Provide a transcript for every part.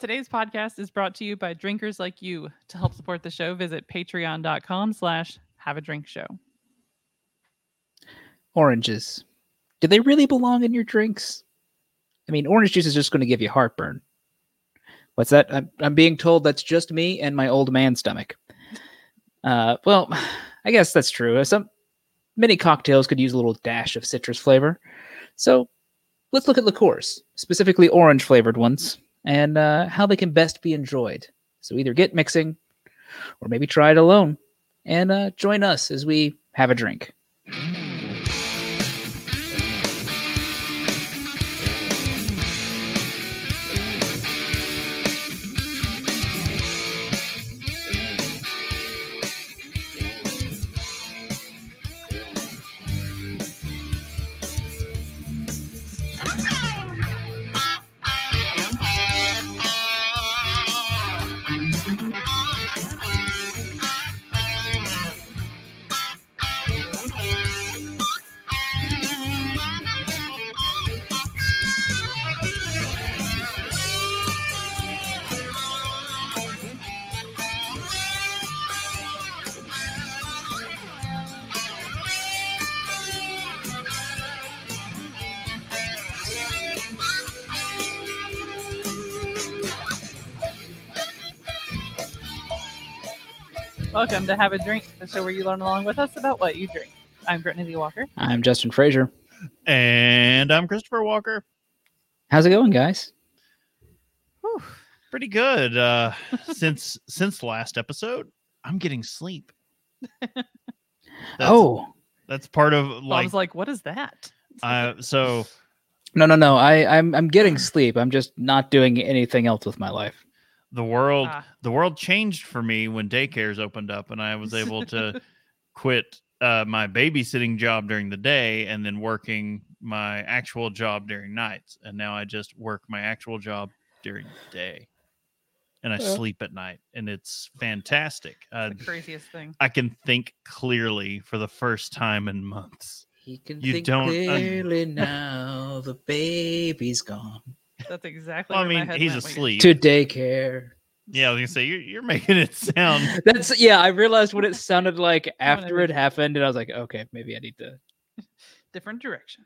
Today's podcast is brought to you by drinkers like you. To help support the show, visit patreon.com slash have a drink show. Oranges. Do they really belong in your drinks? I mean, orange juice is just going to give you heartburn. What's that? I'm, I'm being told that's just me and my old man stomach. Uh, well, I guess that's true. Some many cocktails could use a little dash of citrus flavor. So let's look at liqueurs, specifically orange flavored ones, and uh, how they can best be enjoyed. So either get mixing or maybe try it alone and uh, join us as we have a drink. To Have a Drink, the show where you learn along with us about what you drink. I'm Brittany Lee Walker. I'm Justin Frazier. And I'm Christopher Walker. How's it going, guys? Whew, pretty good. Uh, since since last episode, I'm getting sleep. That's, oh, that's part of life. I was like, what is that? uh, so no, no, no. I, I'm I'm getting sleep. I'm just not doing anything else with my life. The world Ah. the world changed for me when daycares opened up and I was able to quit uh, my babysitting job during the day and then working my actual job during nights. And now I just work my actual job during the day. And I Yeah. sleep at night and it's fantastic. Uh, the craziest thing. I can think clearly for the first time in months. He can You think don't un- clearly now. The baby's gone That's exactly. Well, I mean, he's went when you- asleep. to daycare. Yeah, I was gonna say you're, you're making it sound. That's yeah. I realized what it sounded like after it happened, and I was like, okay, maybe I need to. Different direction.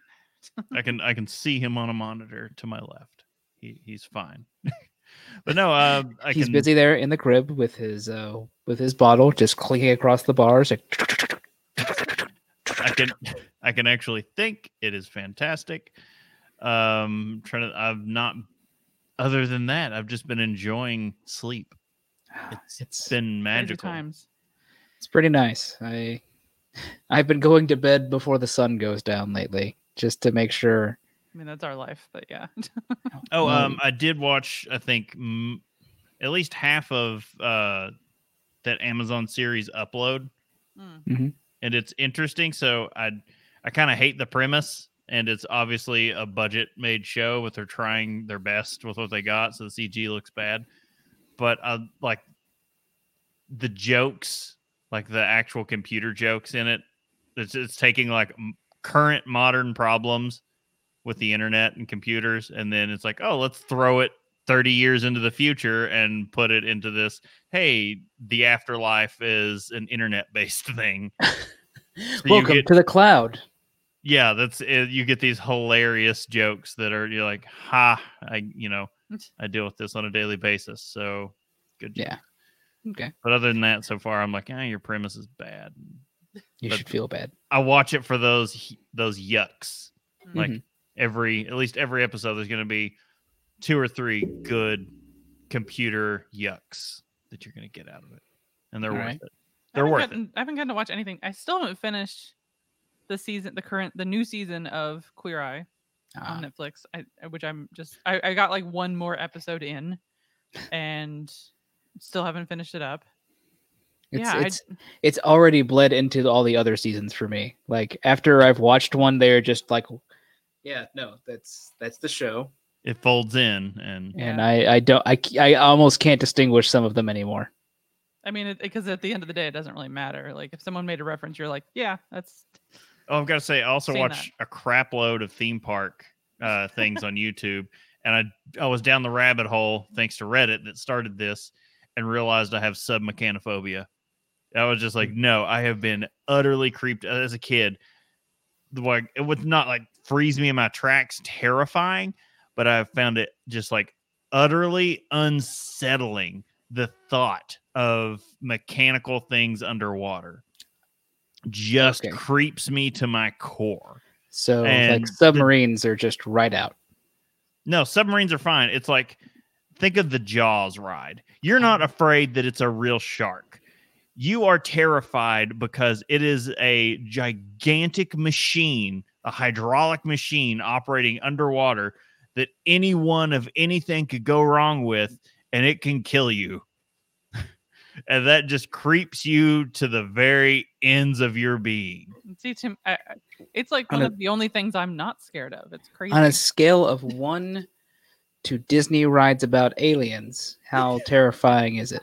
I can I can see him on a monitor to my left. He he's fine. but no, uh, I He's can. busy there in the crib with his uh with his bottle, just clicking across the bars. Like, I can I can actually think it is fantastic. Um, trying to. I've not. Other than that, I've just been enjoying sleep. It's, it's been Crazy magical. times. it's pretty nice. I I've been going to bed before the sun goes down lately, just to make sure. I mean, that's our life, but yeah. Oh, um, I did watch. I think mm, at least half of uh that Amazon series upload. Mm. and it's interesting. So I I kind of hate the premise, and it's obviously a budget made show, but they're trying their best with what they got, so the CG looks bad. But I like the jokes, like the actual computer jokes in it. It's it's taking like m- current modern problems with the internet and computers, and then it's like, oh, let's throw it 30 years into the future and put it into this hey the afterlife is an internet based thing you Welcome get- to the cloud. Yeah that's it. you get these hilarious jokes that are you're like ha i you know i deal with this on a daily basis so good job. Yeah. Okay. but other than that so far i'm like ah, your premise is bad You But- should feel bad. i watch it for those those yucks like Mhm. every at least every episode there's going to be two or three good computer yucks that you're going to get out of it and they're All worth right. it they're worth it I haven't gotten to watch anything. I still haven't finished the season, the current, the new season of Queer Eye Ah, on Netflix. I, I- which I'm just, I, I got like one more episode in, and still haven't finished it up. it's yeah, I- it's it's already bled into all the other seasons for me. Like after I've watched one, they're just like, yeah, no, that's that's the show, it folds in and and Yeah. I I don't I I almost can't distinguish some of them anymore. I mean, because at the end of the day, it doesn't really matter. Like if someone made a reference, you're like, yeah, that's oh i've got to say i also Seen watch a crap load of theme park uh things on youtube and I I was down the rabbit hole thanks to Reddit that started this, and realized I have submechanophobia. I was just like, no, I have been utterly creeped as a kid. Like it would not like freeze me in my tracks, terrifying, but I found it just like utterly unsettling. The thought of mechanical things underwater just Okay. creeps me to my core. So And like submarines are just right out. No, submarines are fine. It's like think of the Jaws ride. You're not mm-hmm. afraid that it's a real shark. You are terrified because it is a gigantic machine, a hydraulic machine operating underwater that anyone of anything could go wrong with and it can kill you. And that just creeps you to the very ends of your being. See, Tim, I, I- it's like On one a- of the only things I'm not scared of. It's crazy. On a scale of one to Disney rides about aliens, how terrifying is it?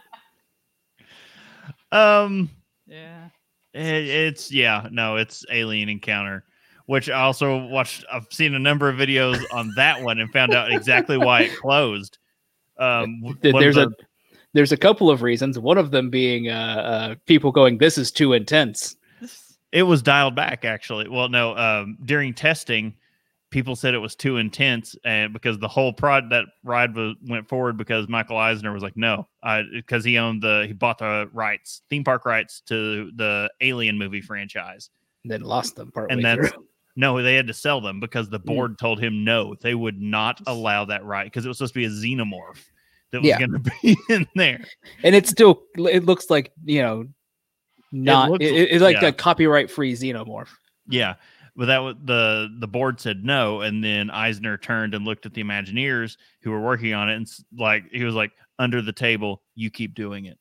Um yeah. It, it's yeah, no, it's Alien Encounter, which I also watched. I've seen a number of videos on that one and found out exactly why it closed. Um, w- Th- one of There's a the- there's a couple of reasons. One of them being uh, uh, people going, "This is too intense." it was dialed back actually. Well, no, um, during testing, people said it was too intense, and because the whole prod that ride was, went forward because Michael Eisner was like, no, because he owned the he bought the rights, theme park rights to the Alien movie franchise. And then lost them partway and that's through. no, they had to sell them because the Mm. board told him no, they would not allow that right because it was supposed to be a xenomorph that was Yeah. going to be in there. And it still it looks like you know not it looks- it- it's like yeah. a copyright free xenomorph. Yeah, but that was the the board said no, and then Eisner turned and looked at the Imagineers who were working on it, and s- like he was like under the table, you keep doing it.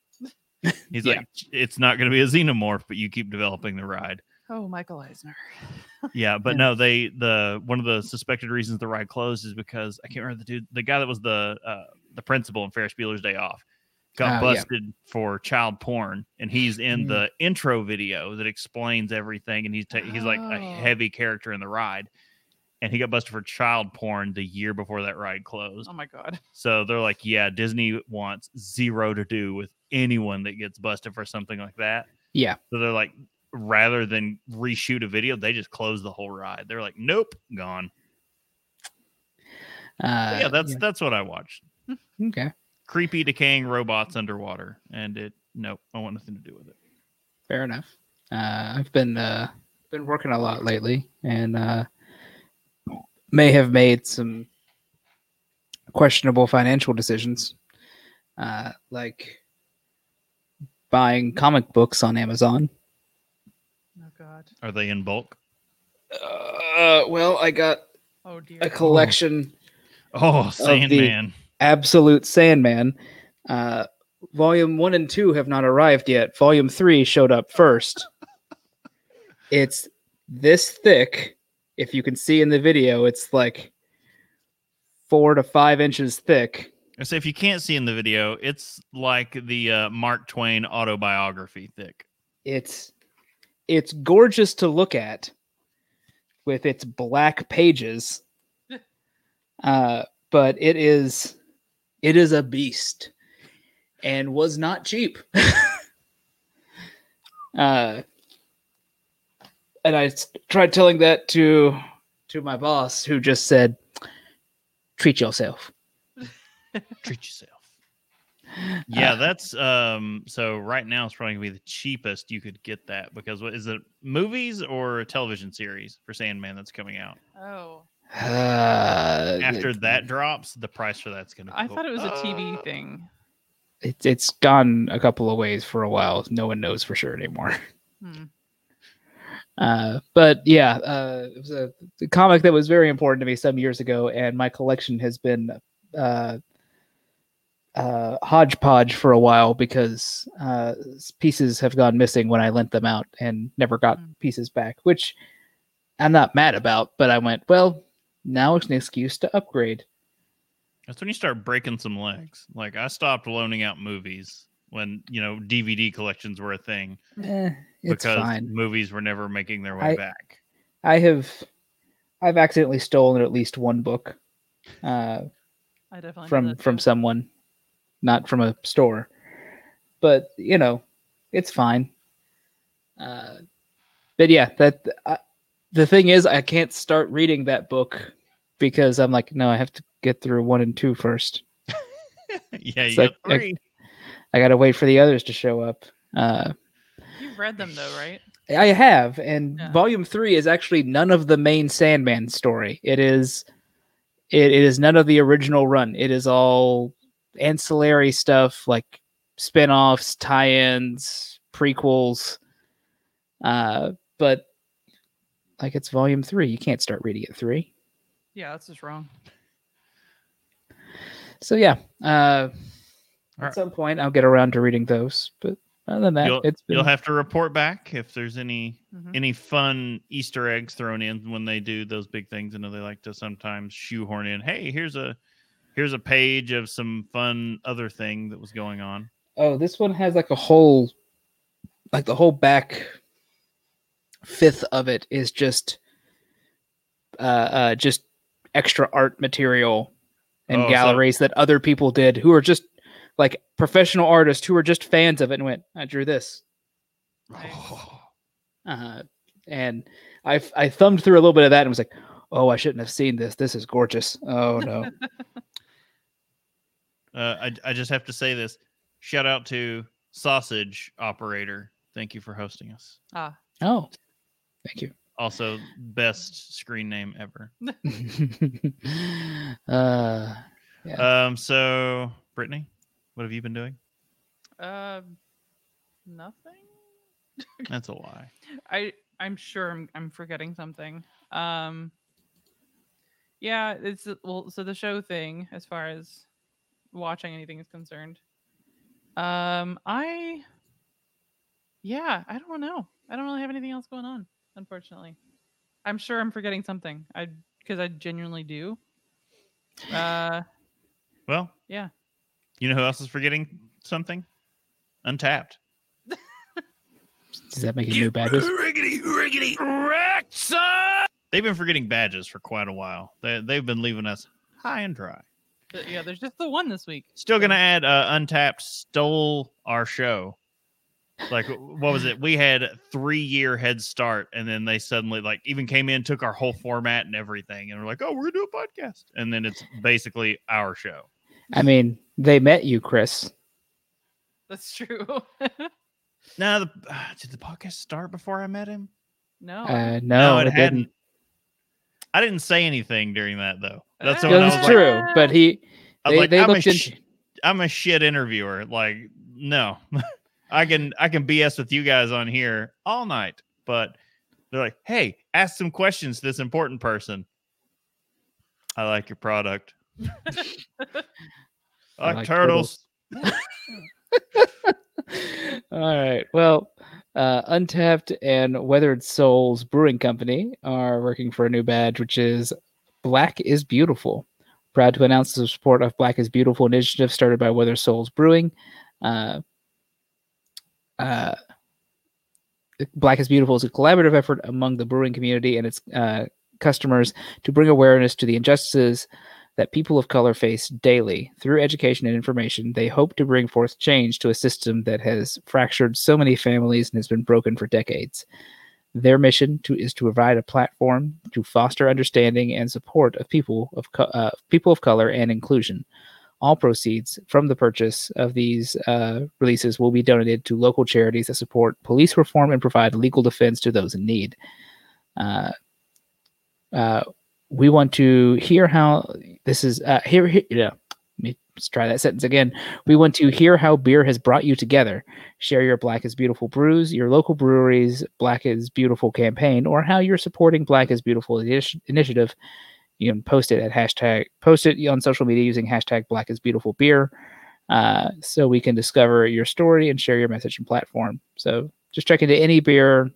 He's Yeah. like, it's not going to be a xenomorph, but you keep developing the ride. Oh, Michael Eisner. Yeah, but Yeah. no, they the one of the suspected reasons the ride closed is because I can't remember the dude, the guy that was the uh, the principal in Ferris Bueller's Day Off, got Oh, yeah. busted for child porn, and he's in Mm. the intro video that explains everything, and he's ta- he's like a Oh. heavy character in the ride, and he got busted for child porn the year before that ride closed. Oh my god. So they're like, yeah, Disney wants zero to do with anyone that gets busted for something like that. Yeah. So they're like, rather than reshoot a video, they just close the whole ride. They're like, nope, gone. Uh, yeah, that's that's what I watched. Okay. Creepy decaying robots underwater, and it nope, I want nothing to do with it. Fair enough. Uh, I've been uh, been working a lot lately, and uh, may have made some questionable financial decisions, uh, like buying comic books on Amazon. Oh god. Are they in bulk? Uh, well, I got Oh dear. a collection, Oh, the- Sandman. Absolute Sandman. Uh, volume one and two have not arrived yet. Volume three showed up first. it's this thick. If you can see in the video, it's like four to five inches thick. So if you can't see in the video, it's like the uh, Mark Twain autobiography thick. It's it's gorgeous to look at with its black pages. Uh, but it is it is a beast and was not cheap. uh and I tried telling that to to my boss who just said treat yourself. treat yourself. Yeah, Uh, that's um. So right now it's probably gonna be the cheapest you could get that because what is it? Movies or a television series for Sandman that's coming out? Oh. Uh, After that drops, the price for that's gonna. I thought it was a TV up. thing. it's it's gone a couple of ways for a while. No one knows for sure anymore. Hmm. Uh, but yeah, uh, it was a, a comic that was very important to me some years ago, and my collection has been uh, uh, hodgepodge for a while because uh, pieces have gone missing when I lent them out and never got Mm. pieces back, which I'm not mad about. But I went, well, now it's an excuse to upgrade. That's when you start breaking some legs. Like I stopped loaning out movies when you know DVD collections were a thing Eh, it's because fine. movies were never making their way I- back. I have I've accidentally stolen at least one book. Uh, I definitely from from someone, not from a store. But you know, it's fine. Uh, but yeah, that uh, the thing is, I can't start reading that book because I'm like, no, I have to get through one and two first. yeah, you It's got like, I- I got to wait for the others to show up. Uh, You've read them though, right? I have, and Yeah. volume three is actually none of the main Sandman story. It is, it, it is none of the original run. It is all ancillary stuff like spin-offs, tie-ins, prequels. Uh, but like it's volume three, you can't start reading at three. Yeah, that's just wrong. So yeah, uh, at Alright. some point I'll get around to reading those. But other than that, You'll, it's been, you'll have to report back if there's any Mhm. any fun Easter eggs thrown in when they do those big things. I know they like to sometimes shoehorn in, hey, here's a here's a page of some fun other thing that was going on. Oh, this one has like a whole, like the whole back fifth of it is just, uh, uh just extra art material and Oh, so- galleries that other people did who are just like professional artists who are just fans of it and went, I drew this. Nice. Uh, and I I thumbed through a little bit of that and was like, oh, I shouldn't have seen this. This is gorgeous. Oh no. Uh, I I just have to say this. Shout out to Sausage Operator. Thank you for hosting us. Ah, oh, thank you. Also, best screen name ever. uh, Yeah. Um. So, Brittany, what have you been doing? uh, nothing. That's a lie. I I'm sure I'm I'm forgetting something. Um Yeah, it's well so the show thing as far as watching anything is concerned. Um I Yeah, I don't know. I don't really have anything else going on, unfortunately. I'm sure I'm forgetting something. I because I genuinely do. Uh Well, Yeah. You know who else is forgetting something? Untappd. Does that make it new badges? Riggedy, riggedy, Rexa! They've been forgetting badges for quite a while. They, they've been leaving us high and dry. th- yeah, there's just the one this week. Still gonna add uh, Untappd stole our show. Like what was it? We had three year head start, and then they suddenly like even came in, took our whole format and everything, and we're like, "Oh, we're gonna do a podcast," and then it's basically our show. I mean, they met you, Chris. That's true. Now, the, uh, did the podcast start before I met him? no. Uh, no, it, it, hadn't. didn't. I didn't say anything during that though. That's. That's was like, true, but he I was they, like, they I'm, a looked sh- into I'm a shit interviewer. Like, no, I can I can BS with you guys on here all night, but they're like, hey, ask some questions to this important person. I like your product. I like, like turtles. All right. Well, uh, Untappd and Weathered Souls Brewing Company are working for a new badge, which is Black is Beautiful. Proud to announce the support of Black is Beautiful initiative started by Weathered Souls Brewing. Uh, uh, Black is Beautiful is a collaborative effort among the brewing community and its uh, customers to bring awareness to the injustices that people of color face daily. Through education and information, they hope to bring forth change to a system that has fractured so many families and has been broken for decades. Their mission to, is to provide a platform to foster understanding and support of people of co- uh, people of color and inclusion. All proceeds from the purchase of these uh, releases will be donated to local charities that support police reform and provide legal defense to those in need. Uh, uh, we want to hear how this is uh, here. here yeah, let me try that sentence again. We want to hear how beer has brought you together. Share your Black is Beautiful brews, your local breweries Black is Beautiful campaign, or how you're supporting Black is Beautiful initi- initiative. You can post it at hashtag post it on social media using hashtag Black is Beautiful beer, uh, so we can discover your story and share your message and platform. So just check into any beer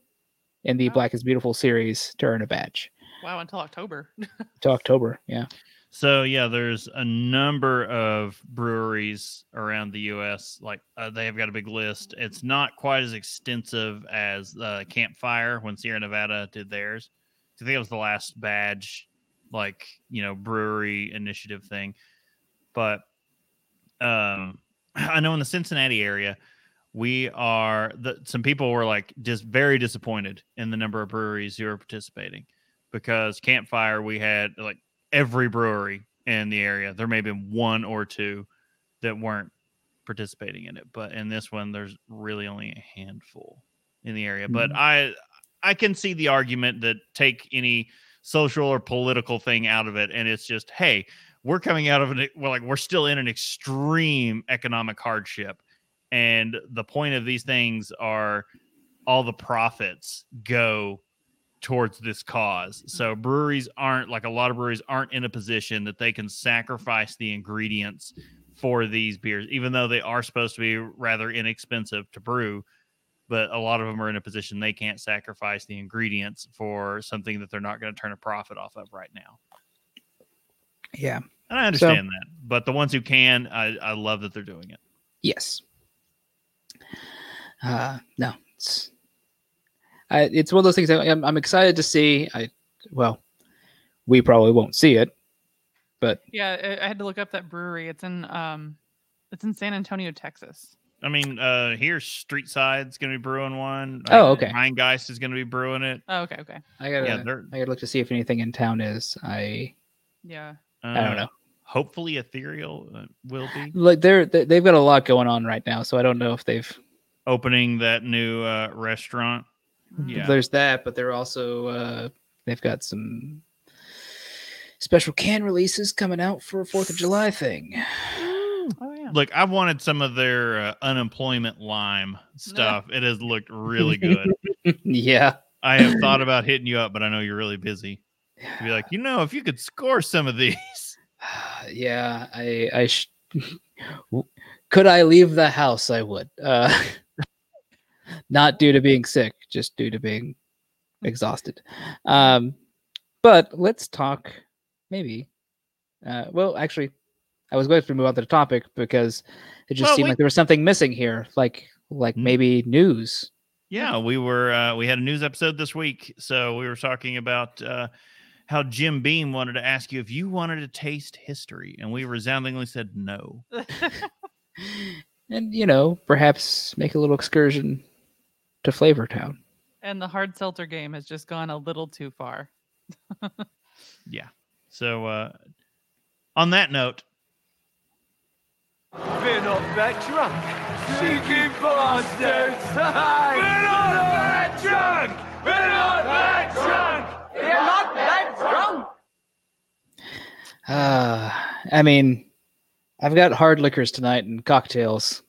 in the Wow. Black is Beautiful series to earn a badge wow, until October. to October. Yeah. So yeah, there's a number of breweries around the U.S. Like uh, they have got a big list. It's not quite as extensive as uh, Campfire when Sierra Nevada did theirs. I think it was the last badge, like you know, brewery initiative thing. but um, I know in the Cincinnati area, we are the some people were like just very disappointed in the number of breweries who are participating because Campfire we had like every brewery in the area. There may have been one or two that weren't participating in it, but in this one, there's really only a handful in the area. But Mhm. I I can see the argument that take any social or political thing out of it, and it's just hey, we're coming out of an well, like we're still in an extreme economic hardship, and the point of these things are all the profits go towards this cause. Mm. So breweries aren't like a lot of breweries aren't in a position that they can sacrifice the ingredients for these beers, even though they are supposed to be rather inexpensive to brew. But a lot of them are in a position they can't sacrifice the ingredients for something that they're not going to turn a profit off of right now. Yeah. And I understand that. But the ones who can, I, I love that they're doing it. Yes. Uh, no, it's I, it's one of those things that I'm, I'm excited to see. I well, we probably won't see it, but Yeah, I, I had to look up that brewery. It's in um, it's in San Antonio, Texas. I mean, uh here Streetside's gonna be brewing one. Oh, Uh, okay. Rheingeist is gonna be brewing it. Oh, okay, okay, I gotta Yeah, they're I gotta look to see if anything in town is. I yeah. uh, I don't know. Hopefully Ethereal uh, will be Like they're they, they've got a lot going on right now, so I don't know if they've. opening that new uh restaurant. Mhm. Yeah. There's that, but they're also uh, they've got some special can releases coming out for a Fourth of July thing. Yeah. Look, I've wanted some of their uh, unemployment lime stuff. It has looked really good. yeah. I have thought about hitting you up, but I know you're really busy. To be like, you know, if you could score some of these. yeah, I I sh- could I leave the house? I would. Uh, not due to being sick, just due to being exhausted. Um, but let's talk. Maybe. Uh, well, actually, I was going to move on to the topic because it just Well, seemed we- like there was something missing here, like like Hmm. maybe news. Yeah, we were uh, we had a news episode this week, so we were talking about uh, how Jim Beam wanted to ask you if you wanted to taste history, and we resoundingly said no. and you know, perhaps make a little excursion to Flavortown. and the hard seltzer game has just gone a little too far. Yeah. So uh, on that note, We're not that drunk. Cheeky bastards! We're not that drunk! We're not that drunk! We're not that drunk! Uh, I mean, I've got hard liquors tonight and cocktails.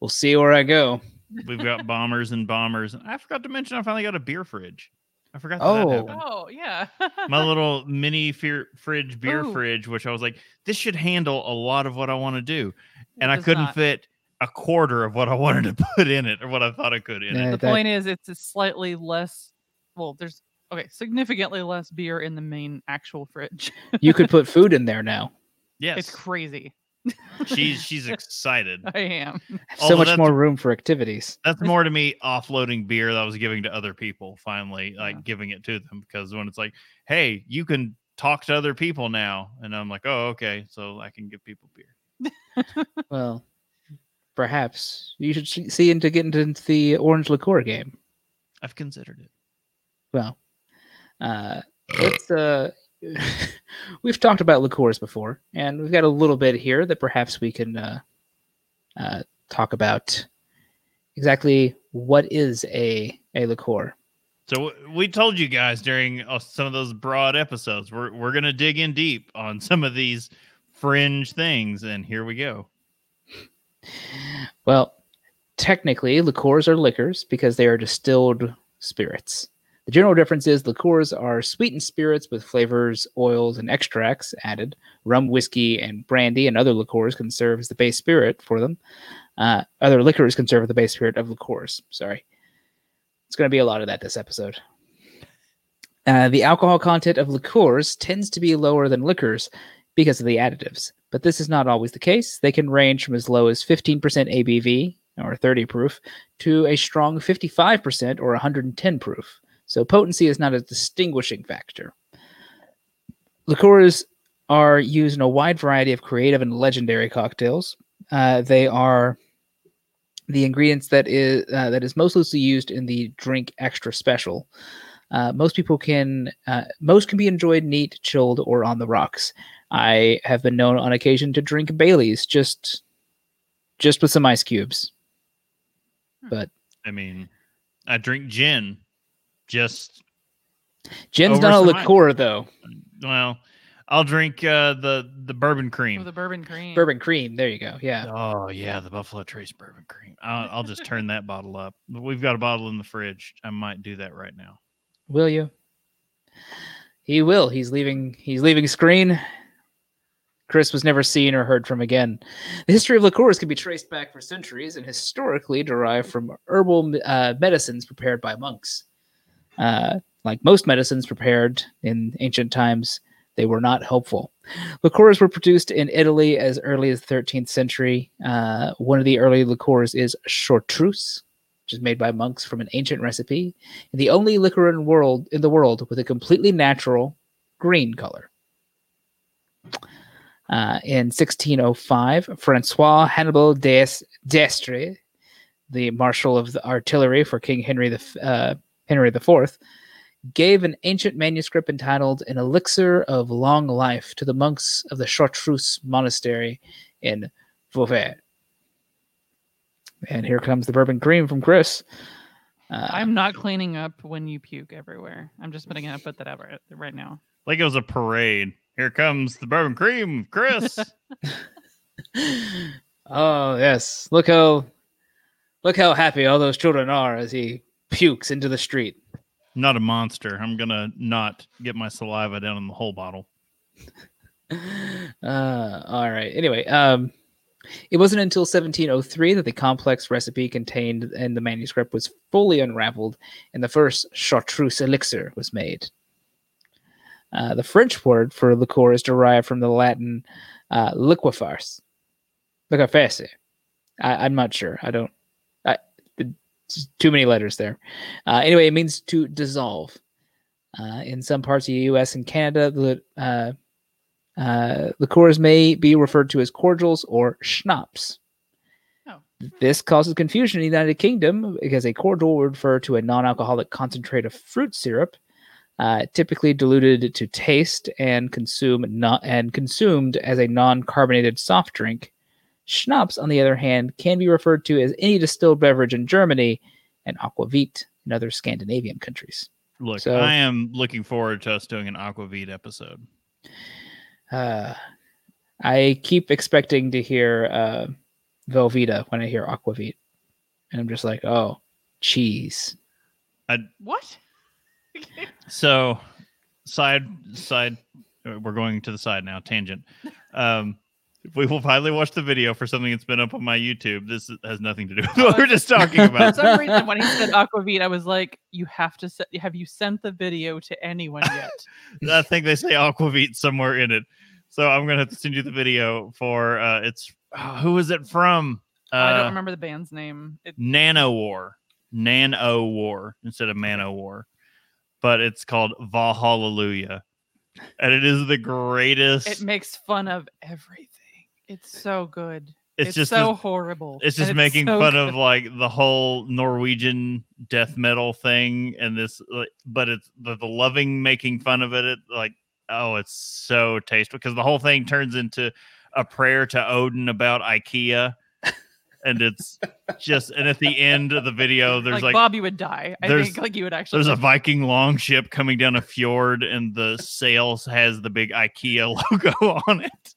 We'll see where I go. we've got bombers and bombers. And I forgot to mention I finally got a beer fridge. I forgot that, Oh. that happened. Oh yeah. My little mini fear, fridge beer Ooh. fridge, which I was like, this should handle a lot of what I want to do, and I couldn't not. fit a quarter of what I wanted to put in it or what I thought I could in Yeah, it. The that- point is, it's a slightly less. Well, there's okay, significantly less beer in the main actual fridge. You could put food in there now. Yes, It's crazy. She's she's excited. I am. So much more room for activities. That's more to me offloading beer that I was giving to other people. Finally, like Yeah. giving it to them because when it's like, hey, you can talk to other people now, and I'm like, oh, okay, so I can give people beer. Well, perhaps you should see- see into getting into the orange liqueur game. I've considered it. Well, uh, let's. Uh, we've talked about liqueurs before, and we've got a little bit here that perhaps we can uh, uh, talk about exactly what is a a liqueur. So we told you guys during uh, some of those broad episodes, we're we're gonna dig in deep on some of these fringe things, and here we go. Well, technically, liqueurs are liquors because they are distilled spirits. The general difference is liqueurs are sweetened spirits with flavors, oils, and extracts added. Rum, whiskey, and brandy and other liqueurs can serve as the base spirit for them. Uh, other liquors can serve as the base spirit of liqueurs. Sorry. It's going to be a lot of that this episode. Uh, the alcohol content of liqueurs tends to be lower than liquors because of the additives, but this is not always the case. They can range from as low as 15% ABV or 30 proof to a strong 55% or 110 proof. So potency is not a distinguishing factor. Liqueurs are used in a wide variety of creative and legendary cocktails. Uh, they are the ingredients that is uh, that is most loosely used in the drink extra special. Uh, most people can uh, most can be enjoyed neat, chilled, or on the rocks. I have been known on occasion to drink Bailey's just just with some ice cubes. But I mean, I drink gin. Just gin's Over not a some ice. liqueur though. well, I'll drink uh, the the bourbon Oh, cream. the bourbon cream. Bourbon cream. There you go. Yeah. Oh yeah, the Buffalo Trace bourbon cream. I'll, I'll just turn that bottle up. We've got a bottle in the fridge. I might do that right now. Will you? He will. He's leaving. He's leaving screen. Chris was never seen or heard from again. The history of liqueurs can be traced back for centuries and historically derived from herbal uh, medicines prepared by monks. Uh, like most medicines prepared in ancient times, they were not helpful. Liqueurs were produced in Italy as early as the 13th century. Uh, one of the early liqueurs is chartreuse, which is made by monks from an ancient recipe and the only liquor in world in the world with a completely natural green color. Uh, in 1605, Francois Hannibal d'Estrées, the marshal of the artillery for King Henry the uh, Henry IV, gave an ancient manuscript entitled "An Elixir of Long Life" to the monks of the Chartreuse Monastery in Vauvert. And here comes the bourbon cream from Chris. Uh, I'm not cleaning up when you puke everywhere. I'm just putting it put that out right, right now. Like it was a parade. Here comes the bourbon cream, Chris. oh yes, look how look how happy all those children are as he pukes into the street. not a monster. I'm gonna not get my saliva down in the whole bottle. Uh, all right. Anyway, um, it wasn't until 1703 that the complex recipe contained in the manuscript was fully unraveled, and the first chartreuse elixir was made. Uh, the French word for liqueur is derived from the Latin uh, liquefars. Liquefarse. I, I'm not sure. I don't. Too many letters there. Uh, anyway, it means to dissolve. Uh, in some parts of the U.S. and Canada, the uh, uh, liqueurs may be referred to as cordials or schnapps. Oh. This causes confusion in the United Kingdom because a cordial would refer to a non-alcoholic concentrate of fruit syrup, uh, typically diluted to taste and consume not and consumed as a non-carbonated soft drink. Schnapps, on the other hand, can be referred to as any distilled beverage in Germany and aquavit in other Scandinavian countries. Look, So- I am looking forward to us doing an aquavit episode. Uh, I keep expecting to hear uh, Velveeta when I hear Aquavit, and I'm just like, oh, cheese. What? So, side side, uh, we're going to the side now. Tangent. Um, we will finally watch the video for something that's been up on my YouTube. This has nothing to do with what we're just talking about. For some reason, when he said aquavit, I was like, "You have to. Se- have you sent the video to anyone yet?" I think they say aquavit somewhere in it. So I'm gonna have to send you the video for uh, it's oh, who is it from? Uh, I don't remember the band's name. It, Nanowar, Nano War instead of Manowar, but it's called Valhallelujah, and it is the greatest. it makes fun of everything. It's so good. it's, It's, just so this- horrible. it's just making so fun good. of like the whole Norwegian death metal thing, and this, like, but it's the, the loving making fun of it. it. Like, oh, it's so tasteful because the whole thing turns into a prayer to Odin about IKEA, and it's just and at the end of the video, there's like, like, Bob, you would die. I think like you would actually. there's a. Viking longship coming down a fjord, and the sails has the big IKEA logo on it.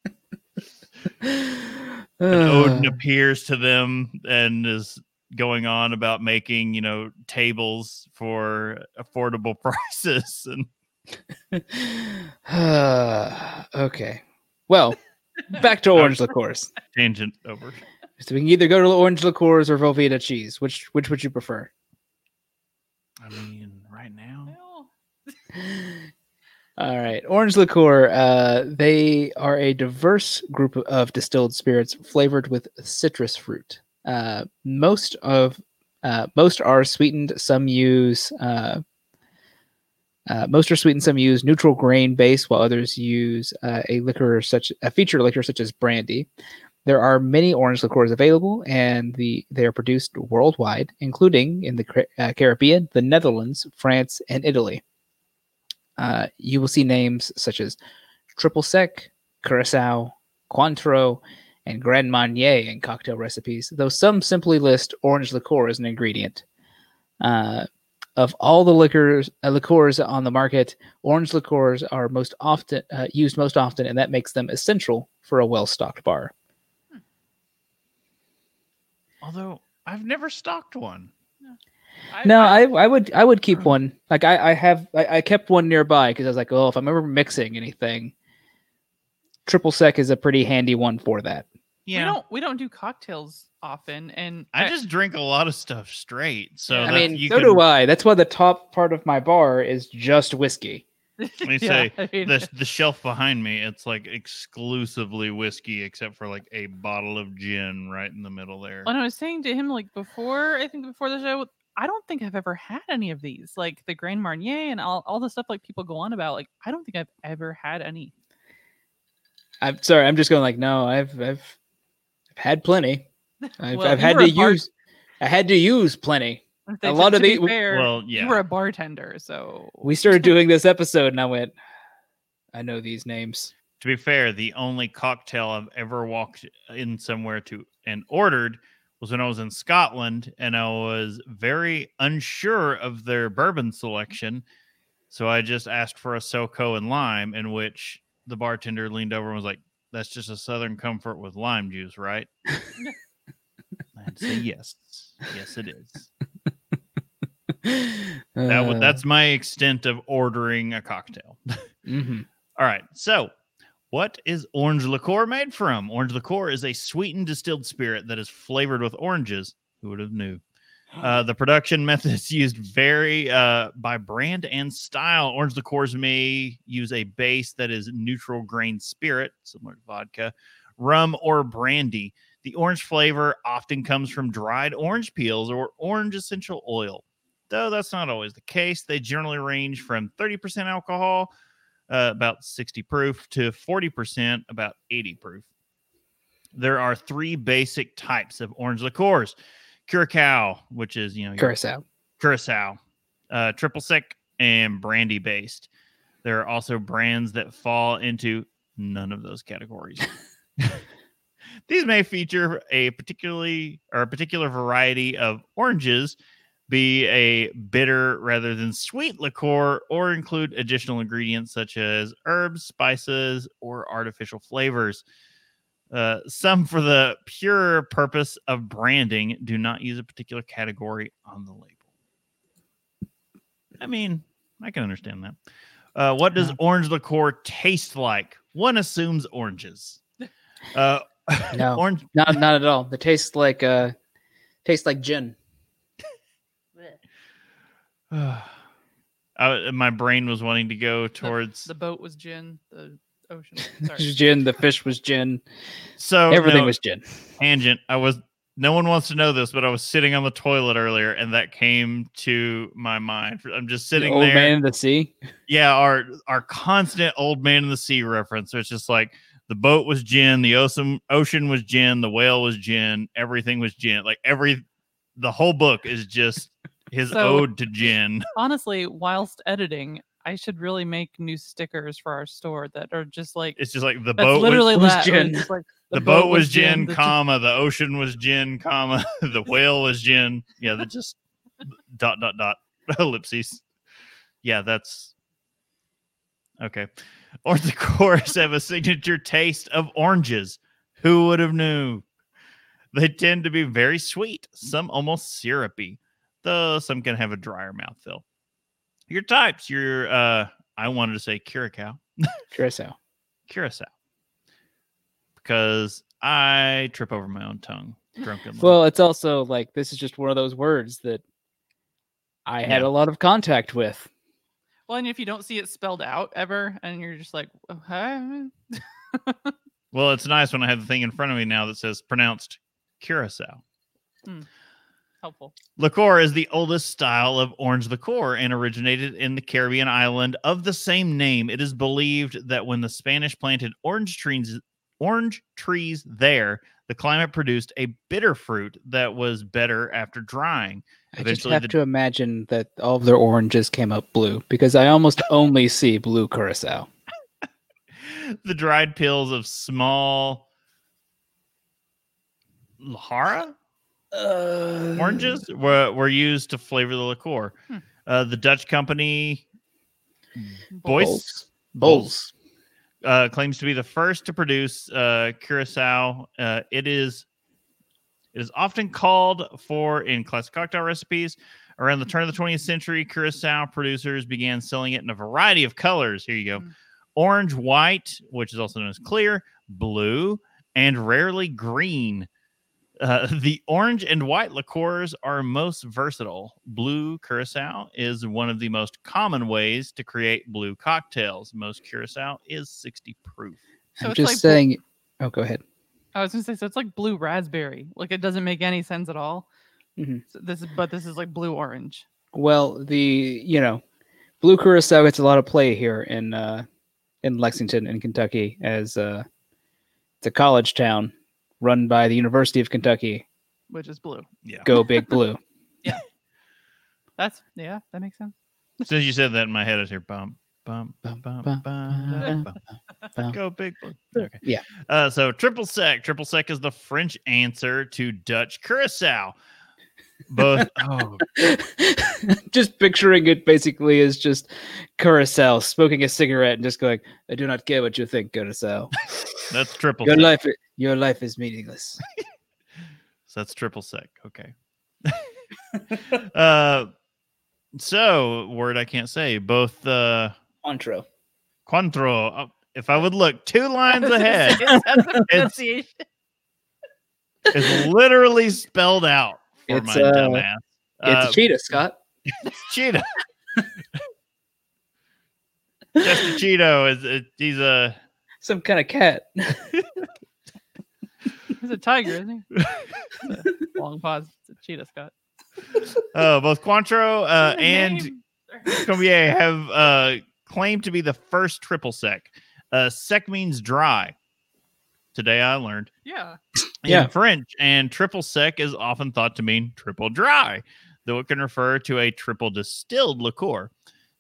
And Odin Uh, appears to them and is going on about making, you know, tables for affordable prices. And okay. Well, back to orange liqueurs. tangent over. So we can either go to orange liqueurs or Velveeta cheese. Which which would you prefer? I mean, right now, Well, All right, orange liqueur. Uh, they are a diverse group of distilled spirits flavored with citrus fruit. Uh, most of uh, most are sweetened. Some use uh, Uh, most are sweetened. some use neutral grain base, while others use uh, a liquor such a feature liquor such as brandy. There are many orange liqueurs available, and the they are produced worldwide, including in the Caribbean, the Netherlands, France, and Italy. Uh, you will see names such as Triple Sec, Curacao, Cointreau, and Grand Marnier in cocktail recipes, though some simply list orange liqueur as an ingredient. Uh, of all the liquors uh, liqueurs on the market, orange liqueurs are most often uh, used most often, and that makes them essential for a well-stocked bar. Although I've never stocked one. I, No, I, I, I would I would keep one. Like I, I have I, I kept one nearby because I was like, oh, if I'm ever mixing anything, triple sec is a pretty handy one for that. Yeah. we Yeah. don't we don't do cocktails often, and I just drink a lot of stuff straight. So I mean, you so can, do I. That's why the top part of my bar is just whiskey. Let me Yeah, say I mean, the the shelf behind me, it's like exclusively whiskey, except for like a bottle of gin right in the middle there. when I was saying to him like before, I think before the show, I don't think I've ever had any of these, like the Grand Marnier and all, all the stuff like people go on about. Like I don't think I've ever had any. I'm sorry. I'm just going like, no, I've I've, I've had plenty. I've, Well, I've had to bar- use. I had to use plenty. They- lot of be the- fair, Well, yeah. you were a bartender, so We started doing this episode, and I went, I know these names. to be fair, the only cocktail I've ever walked in somewhere to and ordered was when I was in Scotland and I was very unsure of their bourbon selection. So I just asked for a SoCo and lime, in which the bartender leaned over and was like, That's just a Southern Comfort with lime juice, right? I had to say yes. Yes, it is. That Uh, that's my extent of ordering a cocktail. mhm. All right. So, what is orange liqueur made from? Orange liqueur is a sweetened distilled spirit that is flavored with oranges. Who would have knew? Uh, the production methods used vary uh, by brand and style. Orange liqueurs may use a base that is neutral grain spirit, similar to vodka, rum, or brandy. The orange flavor often comes from dried orange peels or orange essential oil. Though that's not always the case, they generally range from 30% alcohol uh, about 60 proof to 40% about 80 proof. There are three basic types of orange liqueurs. Curacao, which is, you know, Curacao. Curacao, uh, triple sec, and brandy based. There are also brands that fall into none of those categories. These may feature a particularly or a particular variety of oranges, be a bitter rather than sweet liqueur, or include additional ingredients such as herbs, spices, or artificial flavors. Uh, some, for the pure purpose of branding, do not use a particular category on the label. I mean, I can understand that. Uh, what does Yeah. orange liqueur taste like? One assumes oranges. Uh, No. orange. Not not at all. It tastes like uh tastes like gin. I, my brain was wanting to go towards the boat was gin, the ocean. Sorry. gin, the fish was gin, so everything no, was gin. tangent. I was no one wants to know this, but I was sitting on the toilet earlier, and that came to my mind. I'm just The sitting old there. man in the sea. Yeah, our our constant old man in the sea reference. It's just like the boat was gin, the ocean ocean was gin, the whale was gin, everything was gin. Like every the whole book is just his So- ode to gin. Honestly, whilst editing, I should really make new stickers for our store that are just like It's just like the boat literally was, was that. gin. just like, the, boat, was gin, the- comma, the ocean was gin, comma, the whale was gin. Yeah, that just dot dot dot ellipses. Yeah, that's okay. Orange cores have a signature taste of oranges. Who would have knew? They tend to be very sweet, some almost syrupy, though some can have a drier mouth, mouthfeel. Your types, your uh I wanted to say curacao. Curacao. Curacao. Because I trip over my own tongue drunkenly. Well, it's also like this is just one of those words that I had Yeah. a lot of contact with. Well, and if you don't see it spelled out ever, and you're just like, huh? Well, it's nice when I have the thing in front of me now that says pronounced curacao. Hmm. Helpful. Liqueur is the oldest style of orange liqueur and originated in the Caribbean island of the same name. It is believed that when the Spanish planted orange trees, orange trees there, the climate produced a bitter fruit that was better after drying. I just have the- to imagine that all of their oranges came up blue because I almost only see blue curacao. the dried peels of small Laraha Uh, oranges were, were used to flavor the liqueur. Hmm. Uh, the Dutch company Boys. Boyce Bols. uh, claims to be the first to produce uh, curacao. Uh, it is it is often called for in classic cocktail recipes. Around the turn of the 20th century, curacao producers began selling it in a variety of colors. Here you go: Mm. orange, white, which is also known as clear, blue, and rarely green. Uh, the orange and white liqueurs are most versatile. Blue curacao is one of the most common ways to create blue cocktails. Most curacao is 60 proof. So I'm just like bl- saying. Oh, go ahead. I was gonna say, so it's like blue raspberry. Like it doesn't make any sense at all. Mhm. So this is, but this is like blue orange. Well, the you know, blue curacao gets a lot of play here in uh, in Lexington, in Kentucky, as uh, it's a college town run by the University of Kentucky. which is blue. Yeah. Go Big Blue. Yeah. That's yeah, that makes sense. As soon as you said that in my head, I was here bump, bump, bump, Bum, bump, bum, bump. Go big. blue. Okay. Yeah. Uh, so triple sec. Triple sec is the French answer to Dutch curacao. Both. oh, just picturing it basically is just curacao smoking a cigarette and just going, "I do not care what you think, curacao. that's triple. Your sec. life, i- your life is meaningless." So that's triple sec. Okay. uh, so word I can't say. Both uh, Cointreau. Cointreau. uh, If I would look two lines I was gonna ahead, say, is the It's- pronunciation? it's literally spelled out for It's, my uh, dumbass. It's Uh, a cheetah, Scott. It's Cheetah. Chester Cheeto is it, he's a Some kind of cat. He's a tiger, isn't he? Long pause. It's a cheetah, Scott. uh, both Cointreau uh, and name. Combier have uh, claimed to be the first triple sec. Uh, sec means dry. Today I learned yeah. in Yeah. French, and triple sec is often thought to mean triple dry, though it can refer to a triple distilled liqueur.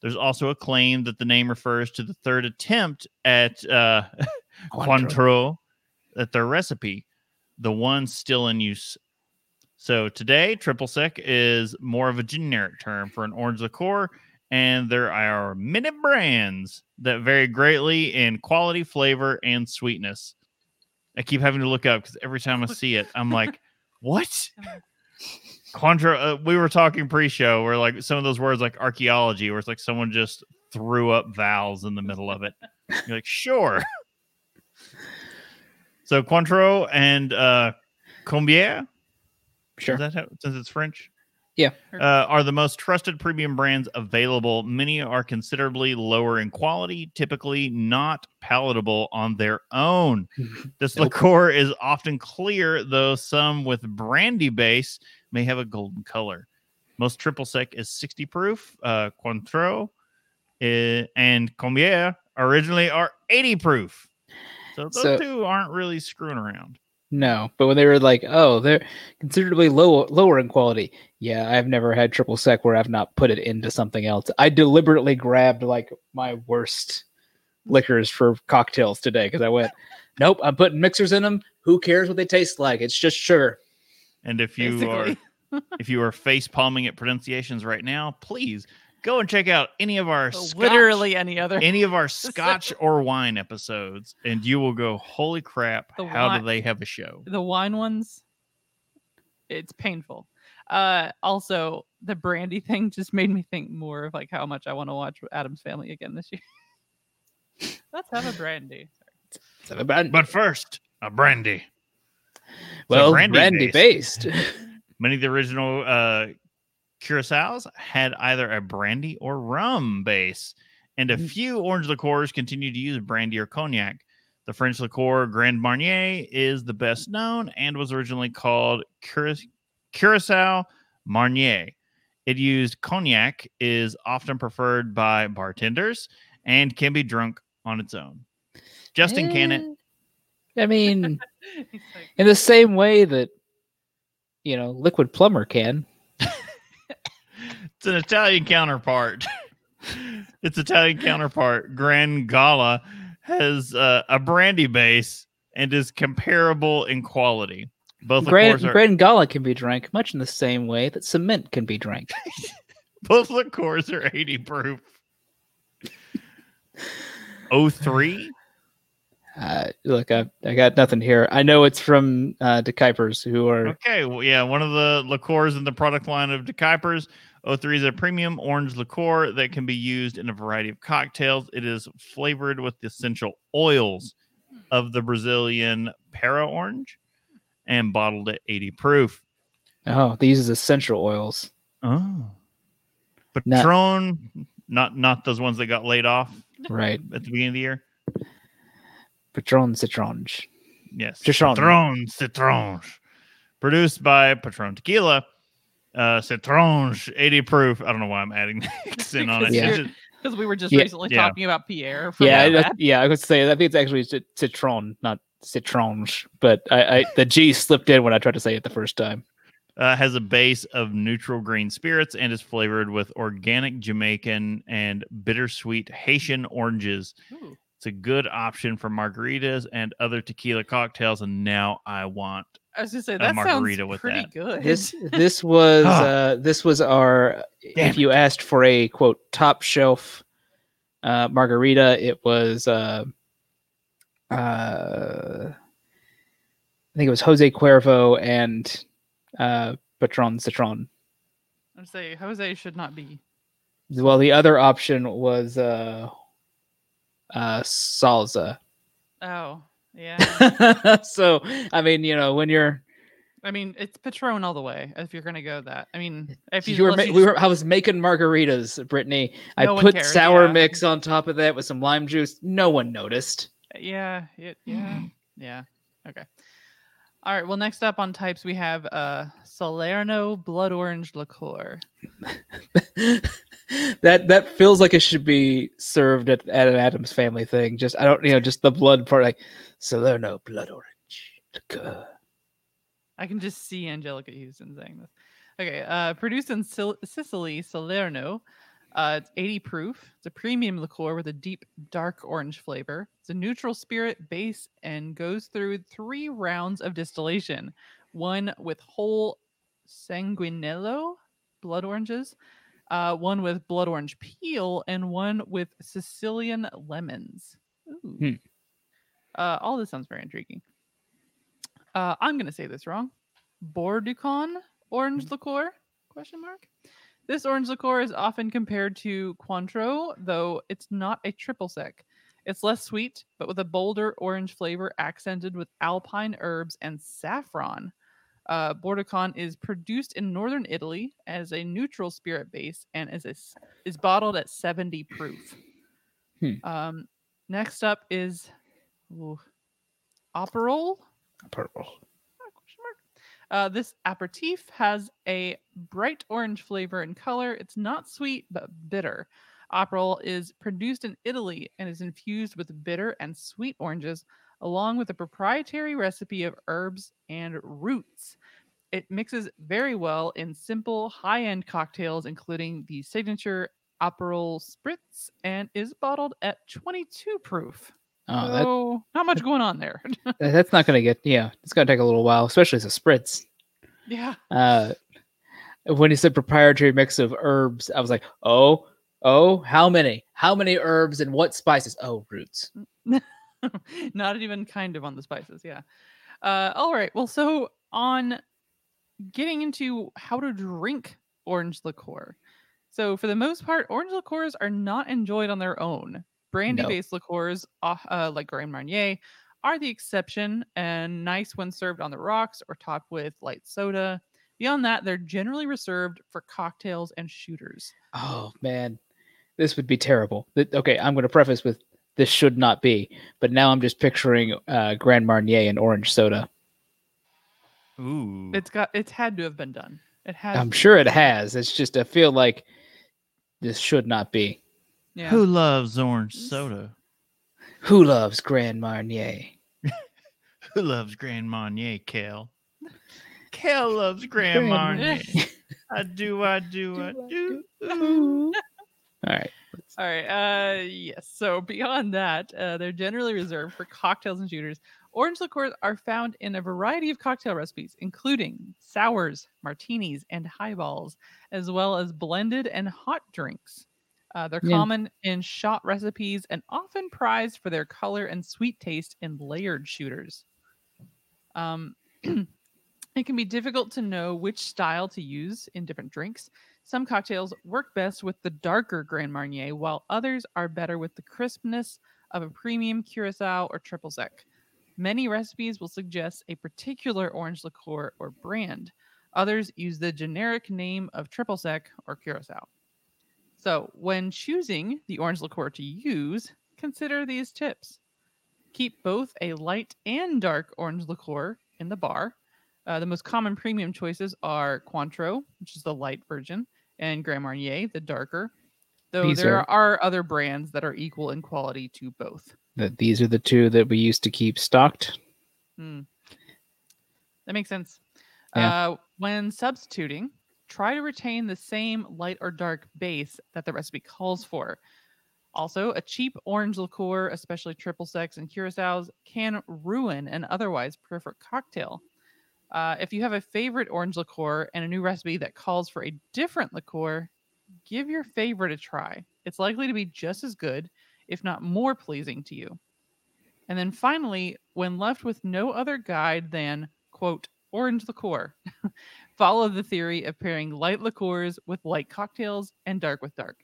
There's also a claim that the name refers to the third attempt at uh, Cointreau at their recipe, the one still in use. So today, triple sec is more of a generic term for an orange liqueur, and there are many brands that vary greatly in quality, flavor, and sweetness. I keep having to look up because every time I see it, I'm like, "What?" Contra. Uh, we were talking pre-show where like some of those words like archaeology, where it's like someone just threw up vowels in the middle of it. You're like, sure. So Cointreau and uh, Combier, Sure. is that how, since it's French? Yeah. Uh, are the most trusted premium brands available. Many are considerably lower in quality, typically not palatable on their own. This Nope. liqueur is often clear, though some with brandy base may have a golden color. Most triple sec is 60 proof. Uh, Cointreau eh, and Combier originally are 80 proof. So those So- two aren't really screwing around. No, but when they were like, "Oh, they're considerably low, lower in quality," yeah, I've never had triple sec where I've not put it into something else. I deliberately grabbed like my worst liquors for cocktails today because I went, "Nope, I'm putting mixers in them. Who cares what they taste like? It's just sugar." And if you are if you are face palming at pronunciations right now, please go and check out any of our Scotch- literally any other. any of our Scotch or wine episodes, and you will go, "Holy crap! The how wi- do they have a show?" the wine ones it's painful uh also the brandy thing just made me think more of like how much i want to watch addams family again this year let's have a brandy So the brand- But first, a brandy. well, brandy brandy, based. Many of the original uh, curacao had either a brandy or rum base, and a Mm. few orange liqueurs continue to use brandy or cognac. The French liqueur Grand Marnier is the best known and was originally called Cura- Curacao Marnier. It used cognac is often preferred by bartenders and can be drunk on its own. Justin can it. Eh, I mean, in the same way that you know, liquid plumber can it's an Italian counterpart. its Italian counterpart, Grand Gala, has uh, a brandy base and is comparable in quality. Both Gran, are... Grand Gala can be drank much in the same way that cement can be drank. Both liqueurs are 80 proof. O3? Uh, look, I, I got nothing here. I know it's from uh, DeKuypers, who are okay. Well, yeah, one of the liqueurs in the product line of DeKuypers. O3 is a premium orange liqueur that can be used in a variety of cocktails. It is flavored with the essential oils hmm. of the Brazilian Pera orange and bottled at 80 proof. Oh, these are essential oils. Oh. Patron, not, not not those ones that got laid off right at the beginning of the year. Patron Citronge. Yes. Patron Citronge. Produced by Patron Tequila uh Citronge 80 proof. I don't know why I'm adding the accent on it. Yeah. Because we were just Yeah. recently Yeah. talking about Pierre. From Yeah, I, yeah, I- yeah, would say I think it's actually Citron, not Citronge, but I, I the G slipped in when I tried to say it the first time. uh, has a base of neutral grain spirits and is flavored with organic Jamaican and bittersweet Haitian oranges. It's a good option for margaritas and other tequila cocktails. And now I want I was just say that margarita sounds with pretty that. good. This this was uh, this was our Damn if you asked for a quote top shelf uh, margarita, it was uh, uh, I think it was Jose Cuervo and uh, Patron Citron. I would say Jose should not be. Well, the other option was uh, uh, salsa. Oh, yeah. so I mean, you know, when you're I mean, it's Patron all the way. If you're gonna go that, I mean, if you, you were, ma- you we were I was making margaritas, Brittany. I No one put cares, sour yeah. mix on top of that with some lime juice. No one noticed. Yeah, it, yeah, yeah. Okay. All right. Well, next up on types we have uh Solerno blood orange liqueur. that that feels like it should be served at, at an Addams family thing. Just I don't you know, just the blood part like Solerno blood orange liqueur. I can just see Anjelica Huston saying this. Okay. Uh, produced in Sil- Sicily, Solerno. Uh, it's 80 proof. It's a premium liqueur with a deep dark orange flavor. It's a neutral spirit base and goes through three rounds of distillation. One with whole sanguinello blood oranges, uh, one with blood orange peel, and one with Sicilian lemons. Ooh. Hmm. Uh, all this sounds very intriguing. Uh, I'm gonna say this wrong. Borducon orange liqueur? Question mark. This orange liqueur is often compared to Cointreau, though it's not a triple sec. It's less sweet, but with a bolder orange flavor accented with alpine herbs and saffron. Uh, Borducon is produced in northern Italy as a neutral spirit base and is a is bottled at 70 proof. Hmm. Um, next up is ooh, Aperol. Purple. Uh, this aperitif has a bright orange flavor and color. It's not sweet but bitter. Aperol is produced in Italy and is infused with bitter and sweet oranges, along with a proprietary recipe of herbs and roots. It mixes very well in simple, high-end cocktails, including the signature Aperol Spritz, and is bottled at 22 proof. Oh, that, so not much going on there. that's not gonna get yeah, it's gonna take a little while, especially as a spritz. yeah. Uh when he said proprietary mix of herbs, I was like, oh, oh, how many? How many herbs and what spices? Oh, roots. not even kind of on the spices yeah uh all right well so on getting into how to drink orange liqueur so for the most part orange liqueurs are not enjoyed on their own brandy based liqueurs uh, uh, like grand marnier are the exception and nice when served on the rocks or topped with light soda beyond that they're generally reserved for cocktails and shooters Oh man, this would be terrible. Okay, I'm going to preface with this should not be, but now I'm just picturing uh, Grand Marnier and orange soda. Ooh. it's got it's had to have been done It has. I'm sure it has. It's just I feel like this should not be. Yeah. Who loves orange soda? Who loves Grand Marnier? Who loves Grand Marnier, Kel? Kel loves Grand Grand Marnier. I do, I do, I do. Ooh. All right. All right. Uh, yes. So beyond that, uh, they're generally reserved for cocktails and shooters. Orange liqueurs are found in a variety of cocktail recipes, including sours, martinis, and highballs, as well as blended and hot drinks. Uh, they're Yeah. common in shot recipes and often prized for their color and sweet taste in layered shooters. Um, it can be difficult to know which style to use in different drinks. Some cocktails work best with the darker Grand Marnier, while others are better with the crispness of a premium Curacao or triple sec. Many recipes will suggest a particular orange liqueur or brand. Others use the generic name of triple sec or Curacao. So, when choosing the orange liqueur to use, consider these tips. Keep both a light and dark orange liqueur in the bar. Uh, the most common premium choices are Cointreau, which is the light version, and Grand Marnier, the darker. Though These there are- are other brands that are equal in quality to both. That these are the two that we used to keep stocked. Hmm. That makes sense. Yeah. Uh, when substituting, try to retain the same light or dark base that the recipe calls for. Also, a cheap orange liqueur, especially triple secs and curacao, can ruin an otherwise perfect cocktail. Uh, if you have a favorite orange liqueur and a new recipe that calls for a different liqueur, give your favorite a try. It's likely to be just as good, if not more pleasing to you. And then finally, when left with no other guide than, quote, orange liqueur, follow the theory of pairing light liqueurs with light cocktails and dark with dark.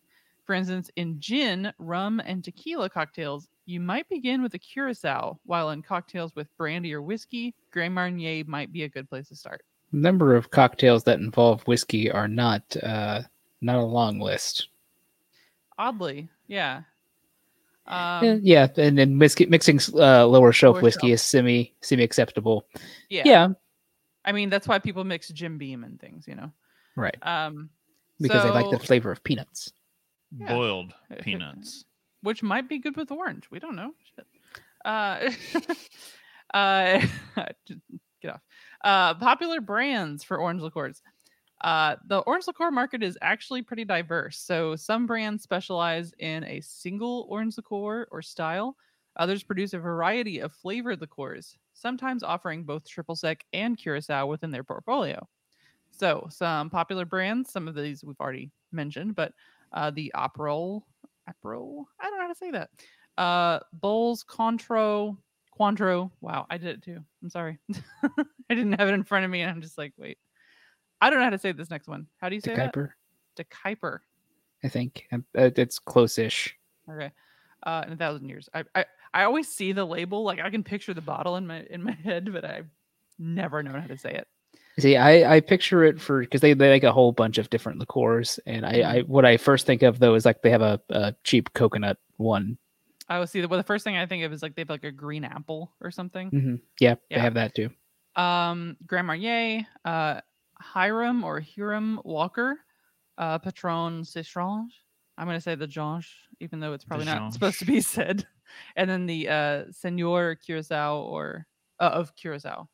For instance, in gin, rum, and tequila cocktails, you might begin with a curacao, while in cocktails with brandy or whiskey, Grand Marnier might be a good place to start. number of cocktails that involve whiskey are not uh, not a long list. Oddly, yeah. Yeah, Um, yeah, and then whiskey, mixing uh, lower shelf Lower whiskey shelf. is semi semi acceptable. yeah. Yeah. I mean, that's why people mix Jim Beam and things, you know. right. Um, Because they like the flavor of peanuts. Yeah. Boiled peanuts. which might be good with orange. We don't know. Shit. Uh, uh, get off. Uh, popular brands for orange liqueurs. Uh, the orange liqueur market is actually pretty diverse. So some brands specialize in a single orange liqueur or style. Others produce a variety of flavored liqueurs, sometimes offering both triple sec and curacao within their portfolio. So some popular brands, some of these we've already mentioned, but uh, the Aperol, Aperol, I don't know how to say that. Uh, Bols, Contro, Cointreau. Wow, I did it too. I'm sorry. I didn't have it in front of me, and I'm just like, wait. I don't know how to say this next one. How do you say that? Kuiper, De Kuiper. I think. Uh, it's close-ish. Okay. Uh, in a thousand years. I, I I always see the label, like I can picture the bottle in my in my head, but I've never known how to say it. See, I, I picture it for because they, they make a whole bunch of different liqueurs, and I, I what I first think of though is like they have a, a cheap coconut one. I always see the well, the first thing I think of is like they have like a green apple or something. hmm Yeah, they have that too. um Grand Marnier, uh Hiram or Hiram Walker, uh Patron Citron. I'm gonna say the Jonge, even though it's probably not supposed to be said. And then the uh Senor Curacao or uh, of Curacao.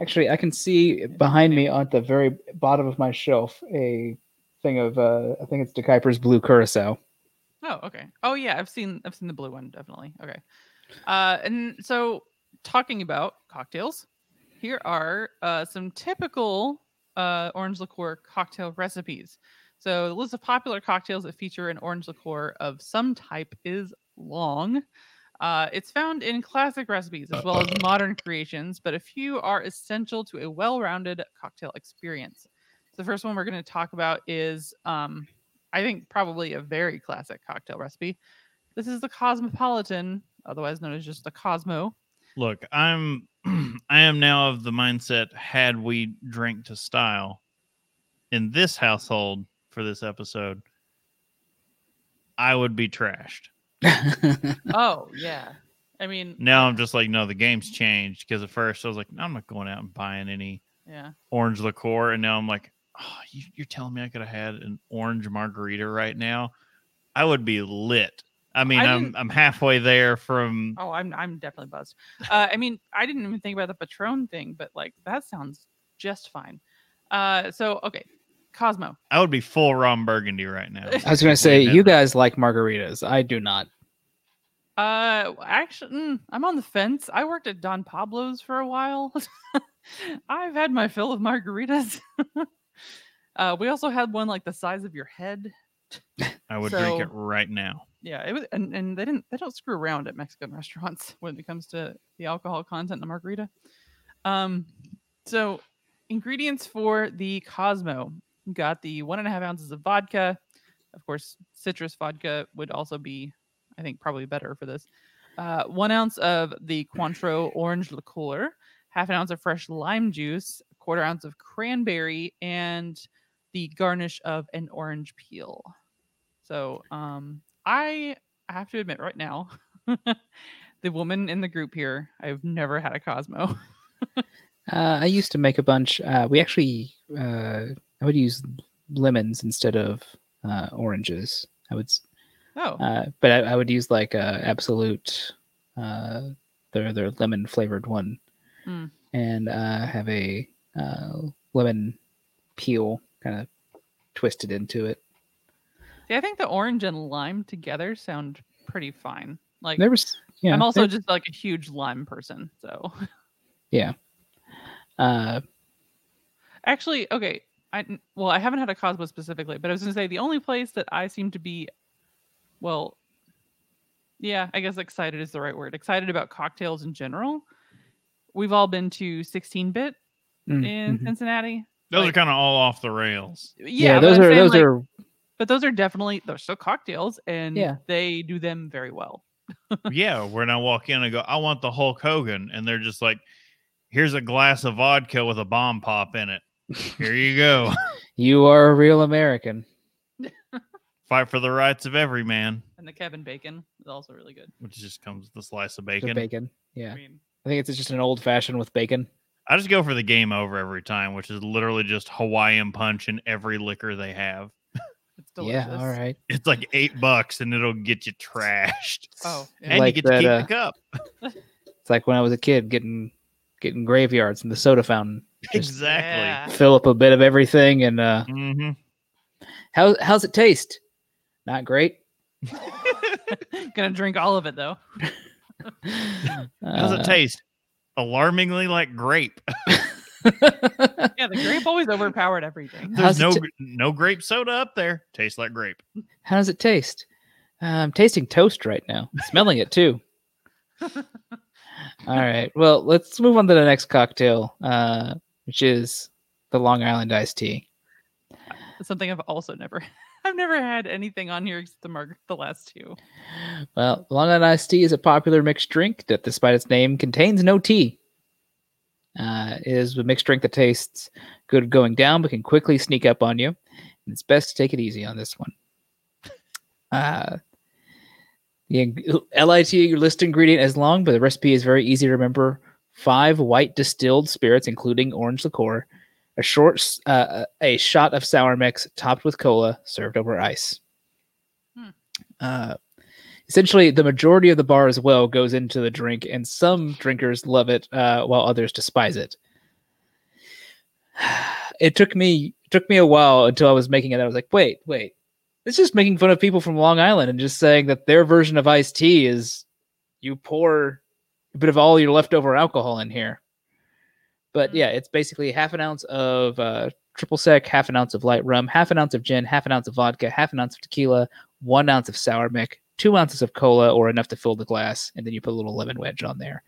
Actually, I can see behind me on the very bottom of my shelf a thing of uh, I think it's De Kuyper's Blue Curacao. Oh, okay. Oh yeah, I've seen I've seen the blue one definitely. Okay. Uh and so talking about cocktails, here are uh some typical uh orange liqueur cocktail recipes. So the list of popular cocktails that feature an orange liqueur of some type is long. Uh, it's found in classic recipes as well as modern creations, but a few are essential to a well-rounded cocktail experience. So The first one we're going to talk about is um, I think probably a very classic cocktail recipe. This is the Cosmopolitan, otherwise known as just the Cosmo. Look, I'm I am now of the mindset had we drank to style in this household for this episode, I would be trashed. Oh yeah, I mean Now I'm just like, no, the game's changed because at first I was like, I'm not going out and buying any yeah, orange liqueur, and now I'm like, oh, you, you're telling me I could have had an orange margarita right now, I would be lit. I mean, I I'm I'm halfway there from Oh, I'm I'm definitely buzzed. Uh, I mean, I didn't even think about the Patron thing, but like that sounds just fine. Uh, so okay, Cosmo. I would be full Ron Burgundy right now. I was gonna say you guys like margaritas. I do not. Uh, actually, mm, I'm on the fence. I worked at Don Pablo's for a while. I've had my fill of margaritas. uh, we also had one like the size of your head. I would drink it right now. Yeah, it was, and, and they didn't they don't screw around at Mexican restaurants when it comes to the alcohol content in a margarita. Um, so ingredients for the Cosmo You got the one and a half ounces of vodka. Of course, citrus vodka would also be, I think, probably better for this. Uh, one ounce of the Cointreau orange liqueur, half an ounce of fresh lime juice, a quarter ounce of cranberry, and the garnish of an orange peel. So, um, I have to admit right now, the woman in the group here, I've never had a Cosmo. Uh, I used to make a bunch. Uh, we actually, uh, I would use lemons instead of uh, oranges. I would, Oh, uh, but I, I would use like uh, Absolut, uh, their their lemon flavored one, Mm. and uh, have a uh, lemon peel kind of twisted into it. see, I think the orange and lime together sound pretty fine. Like, There was, yeah, I'm also there- just like a huge lime person. So, yeah. Uh, actually, okay. I n- well, I haven't had a Cosmo specifically, but I was going to say the only place that I seem to be, well, yeah, I guess excited is the right word. Excited about cocktails in general. We've all been to 16 bit mm, in mhm. Cincinnati. Those Like- are kind of all off the rails. Yeah, yeah, those I'm are saying, those like, are but those are definitely they're still cocktails and Yeah. they do them very well. yeah, when I walk in and go, I want the Hulk Hogan, and they're just like, "Here's a glass of vodka with a bomb pop in it. Here you go. you are a real American. Fight for the rights of every man." And the Kevin Bacon is also really good. Which just comes with a slice of The bacon. bacon. Yeah, I mean, I think it's just an old fashioned with bacon. I just go for the game over every time, which is literally just Hawaiian punch in every liquor they have. it's delicious. Yeah, all right. It's like eight bucks and it'll get you trashed. Oh, yeah. And Like you get to keep uh, the cup. It's like when I was a kid getting getting graveyards in the soda fountain. Just Exactly. Yeah. fill up a bit of everything and uh hmm how how's it taste? Not great. Gonna drink all of it though. How does Uh, it taste? Alarmingly like grape. Yeah, the grape always overpowered everything. There's it no ta- gr- no grape soda up there. Tastes like grape. How does it taste? Uh, I'm tasting toast right now. Smelling it too. All right. Well, let's move on to the next cocktail, uh, which is the Long Island iced tea. Something I've also never I've never had anything on here except the marg the last two. Well, Long Island iced tea is a popular mixed drink that, despite its name, contains no tea. Uh, it is a mixed drink that tastes good going down, but can quickly sneak up on you. And it's best to take it easy on this one. Uh, the ing- your list ingredient is long, but the recipe is very easy to remember. Five white distilled spirits, including orange liqueur, a short, uh, a shot of sour mix topped with cola, served over ice. Hmm. Uh, essentially the majority of the bar as well goes into the drink and some drinkers love it uh, while others despise it it took me it took me a while until i was making it i was like wait wait it's just making fun of people from long island and just saying that their version of iced tea is you pour a bit of all your leftover alcohol in here but Mm. yeah it's basically half an ounce of uh, triple sec half an ounce of light rum half an ounce of gin half an ounce of vodka half an ounce of tequila one ounce of sour mick, two ounces of cola, or enough to fill the glass, and then you put a little lemon wedge on there.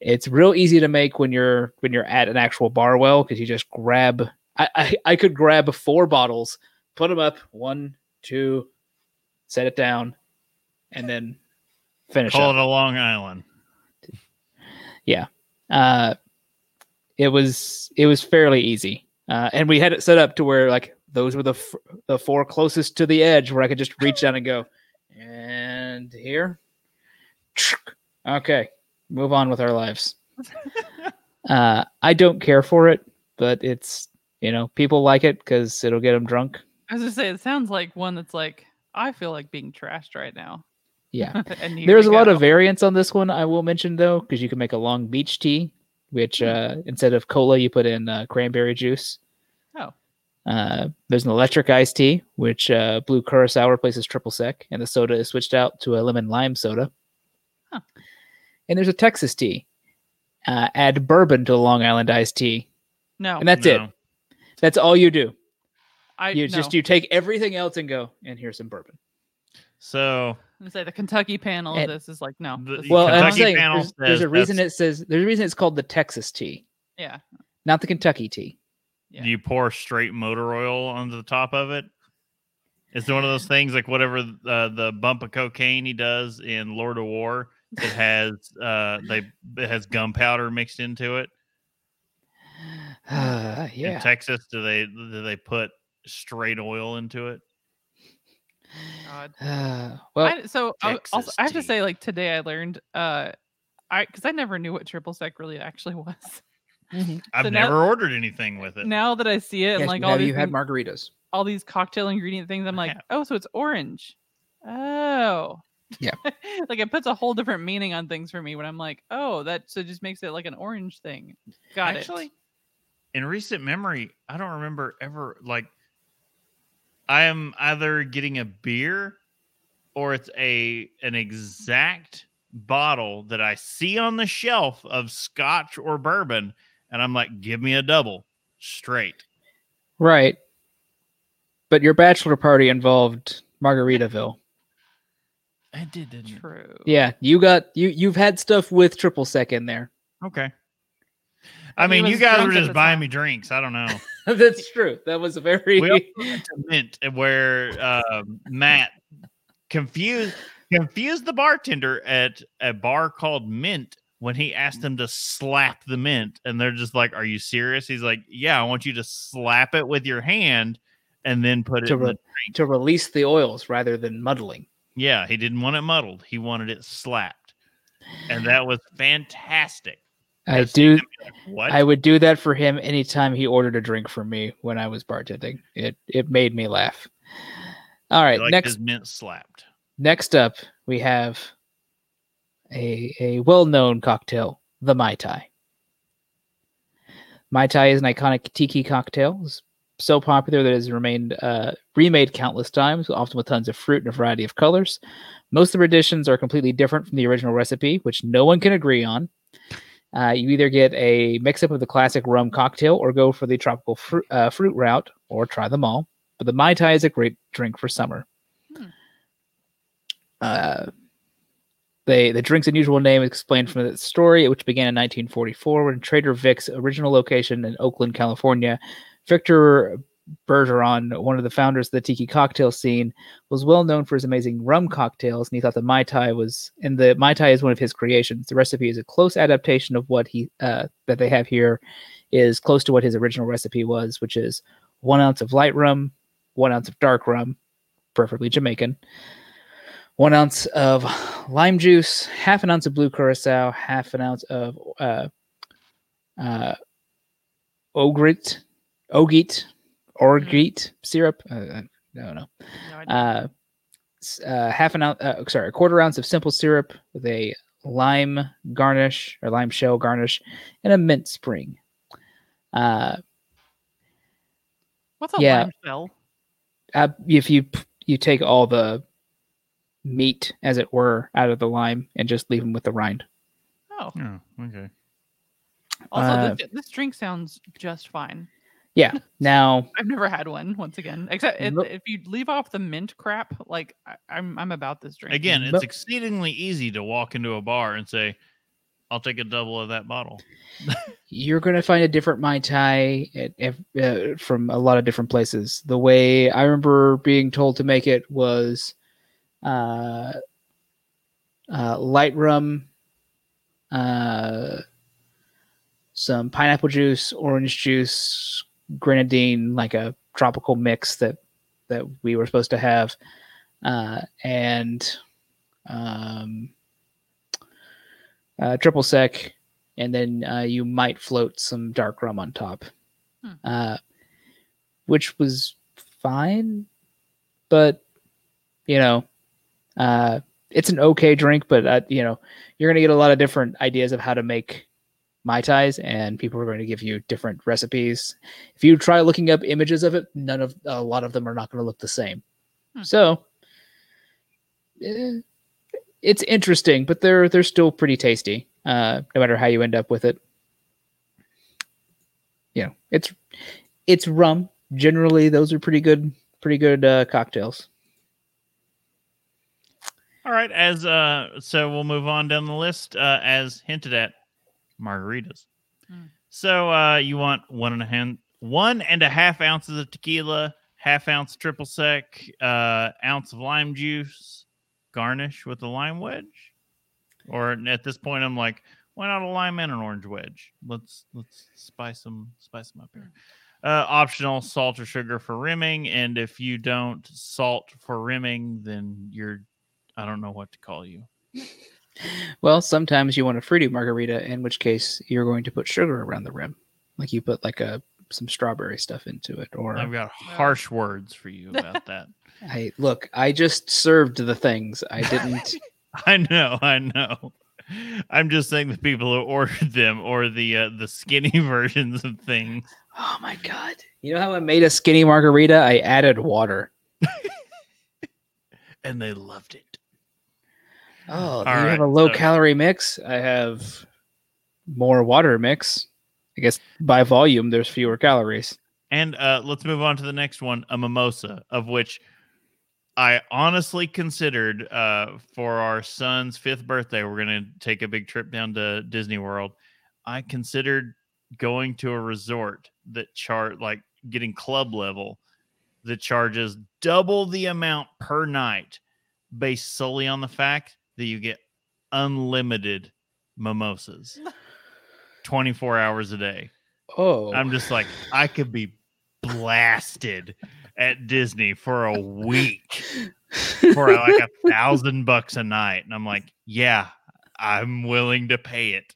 It's real easy to make when you're when you're at an actual bar well because you just grab. I, I I could grab four bottles, put them up, one, two, set it down, and then finish Call up. it a Long Island. Uh, it was it was fairly easy, uh, and we had it set up to where like those were the f- the four closest to the edge where I could just reach down and go, and here, okay, move on with our lives. uh, I don't care for it, but it's You know, people like it because it'll get them drunk. I was gonna say it sounds like one that's like I feel like being trashed right now. Yeah. There's a we lot of variants on this one. I will mention though, because you can make a Long Beach tea, which uh, instead of cola, you put in uh, cranberry juice. Oh. Uh, there's an electric iced tea, which uh, blue curacao replaces triple sec, and the soda is switched out to a lemon lime soda. Huh. And there's a Texas tea. Uh, add bourbon to the Long Island iced tea, no. and that's it. That's all you do. I You no. just you take everything else and go, and here's some bourbon. So I'm gonna say the Kentucky panel of this is like no. The- Well, and I'm saying panel there's, there's a reason it says there's a reason it's called the Texas tea, yeah. not the Kentucky tea. Yeah. do you pour straight motor oil onto the top of it? It's one of those things like whatever uh, the bump of cocaine he does in Lord of War. It has uh, they it has gunpowder mixed into it. Uh, In. Texas, do they do they put straight oil into it? God. Uh, well, I, so I, also, I have to say, like today, I learned, uh, I because I never knew what triple sec really actually was. I've So now- never ordered anything with it. now that I see it, and like all have these you had margaritas? all these cocktail ingredient things, I'm like, have. oh, so it's orange. Oh. Yeah. like it puts a whole different meaning on things for me when I'm like, oh, that so it just makes it like an orange thing. Got Actually, it. in recent memory, I don't remember ever like I am either getting a beer or it's a an exact bottle that I see on the shelf of scotch or bourbon and I'm like give me a double straight. Right. But your bachelor party involved Margaritaville. I did, didn't True. Yeah, you got you you've had stuff with triple sec in there. Okay. I I think he mean, you guys were just buying time. me drinks. I don't know. That's true. That was a very we also went to Mint uh, where uh, Matt confused confused the bartender at a bar called Mint when he asked them to slap the mint, and they're just like, "Are you serious?" He's like, "Yeah, I want you to slap it with your hand and then put it." To in the re- to release the oils rather than muddling. yeah, he didn't want it muddled. He wanted it slapped, and that was fantastic. I do like, What? I would do that for him anytime he ordered a drink from me when I was bartending. It it made me laugh. All right, liked next mint slapped. next up we have a a well-known cocktail, the Mai Tai. Mai Tai is an iconic tiki cocktail. It's so popular that it has remained uh, remade countless times, often with tons of fruit and a variety of colors. Most of the renditions are completely different from the original recipe, which no one can agree on. Uh, you either get a mix-up of the classic rum cocktail, or go for the tropical fruit, uh, fruit route, or try them all. But the Mai Tai is a great drink for summer. Hmm. Uh, they, the drink's unusual name is explained from the story, which began in 1944 when Trader Vic's original location in Oakland, California, Victor Bergeron, one of the founders of the tiki cocktail scene, was well known for his amazing rum cocktails, and he thought the Mai Tai was, and the Mai Tai is one of his creations. The recipe is a close adaptation of what he uh, that they have here, is close to what his original recipe was, which is one ounce of light rum, one ounce of dark rum, preferably Jamaican, one ounce of lime juice, half an ounce of blue curacao, half an ounce of uh, uh, ogrit, ogit, orgeat syrup. Uh, I don't know. No idea. Uh, uh, half an ounce, uh, sorry, a quarter ounce of simple syrup with a lime garnish or lime shell garnish, and a mint spring. Uh, What's a yeah. lime shell? uh, if you you take all the meat, as it were, out of the lime and just leave them with the rind. Oh, Oh, okay. also Uh, this, this drink sounds just fine. Yeah. Now, I've never had one. Once again, except if, if you leave off the mint crap, like I, I'm, I'm about this drink. Again, it's Mo- exceedingly easy to walk into a bar and say, "I'll take a double of that bottle." you're going to find a different mai tai at, ev- uh, from a lot of different places. The way I remember being told to make it was uh, uh, light rum, uh, some pineapple juice, orange juice, grenadine, like a tropical mix that that we were supposed to have, uh, and um, uh, triple sec, and then uh, you might float some dark rum on top. Hmm. Uh, which was fine, but you know, uh, it's an okay drink. But uh, you know, you're gonna get a lot of different ideas of how to make mai tais, and people are going to give you different recipes. If you try looking up images of it, none of a lot of them are not going to look the same. Hmm. So. eh, it's interesting, but they're they're still pretty tasty. Uh, no matter how you end up with it, you know, it's it's rum. Generally, those are pretty good, pretty good uh, cocktails. All right, as uh, so we'll move on down the list. Uh, as hinted at, margaritas. Mm. So uh, you want one and a hand, one and a half ounces of tequila, half ounce triple sec, uh, ounce of lime juice, garnish with a lime wedge. Or at this point, I'm like, why not a lime and an orange wedge? Let's let's spice them spice them up here. Uh, optional salt or sugar for rimming, and if you don't salt for rimming, then you're I don't know what to call you. Well, sometimes you want a fruity margarita, in which case you're going to put sugar around the rim, like you put like a some strawberry stuff into it. Or I've got harsh words for you about that. I look, I just served the things. I didn't. I know, I know. I'm just saying the people who ordered them or the uh, the skinny versions of things. oh my god! You know how I made a skinny margarita? I added water. And they loved it. Oh, you have a low so- calorie mix? I have more water mix. I guess by volume, there's fewer calories. And uh, let's move on to the next one, a mimosa, of which I honestly considered uh, for our son's fifth birthday, we're going to take a big trip down to Disney World. I considered going to a resort that chart like getting club level that charges double the amount per night based solely on the fact that you get unlimited mimosas 24 hours a day. Oh, I'm just like, I could be blasted at Disney for a week for like a thousand bucks a night. And I'm like, yeah, I'm willing to pay it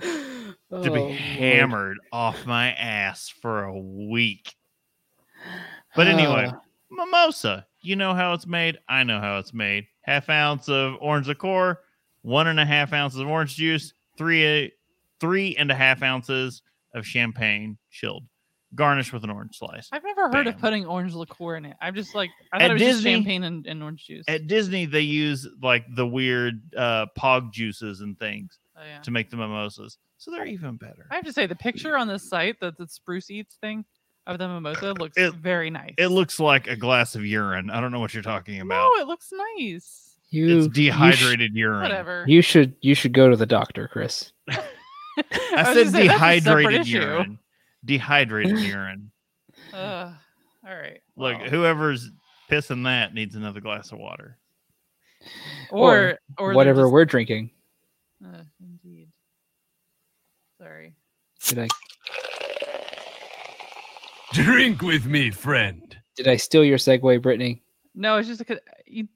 to Oh, be Lord. hammered off my ass for a week. But anyway, Uh, mimosa, you know how it's made. I know how it's made. Half ounce of orange liqueur, one and a half ounces of orange juice, three three and a half ounces of champagne chilled, garnish with an orange slice. I've never heard of putting orange liqueur in it. I'm just like I At thought it was just Disney- champagne and, and orange juice. At Disney, they use like the weird uh, pog juices and things oh, yeah. to make the mimosas, so they're even better. I have to say the picture on the site, that the spruce eats thing of the mimosa looks It- very nice. It looks like a glass of urine. I don't know what you're talking about. no, it looks nice. you it's you sh- dehydrated urine. Whatever. You should you should go to the doctor, Chris. I was said say, that's a separate dehydrated urine. Dehydrated urine. Ugh, all right. Look, well. whoever's pissing that needs another glass of water. or or they're Whatever just- we're drinking. uh, indeed. Sorry. Did I Drink with me, friend. did I steal your segue, Brittany? No, it's just because you,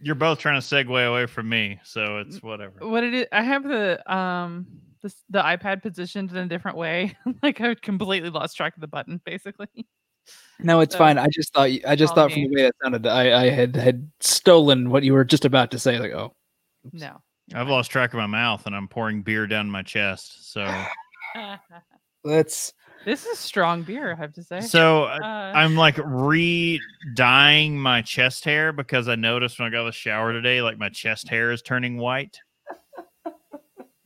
You're both trying to segue away from me, so it's whatever. what it is. I have the um this the iPad positioned in a different way. like I completely lost track of the button, basically. No, it's So, fine. I just thought you- I just all thought from the way that sounded, I, I had had stolen what you were just about to say. Like, oh, No. I've lost track of my mouth and I'm pouring beer down my chest. So, let's. This is strong beer, I have to say. so uh, Uh, I'm like re-dyeing my chest hair because I noticed when I got the shower today, like my chest hair is turning white.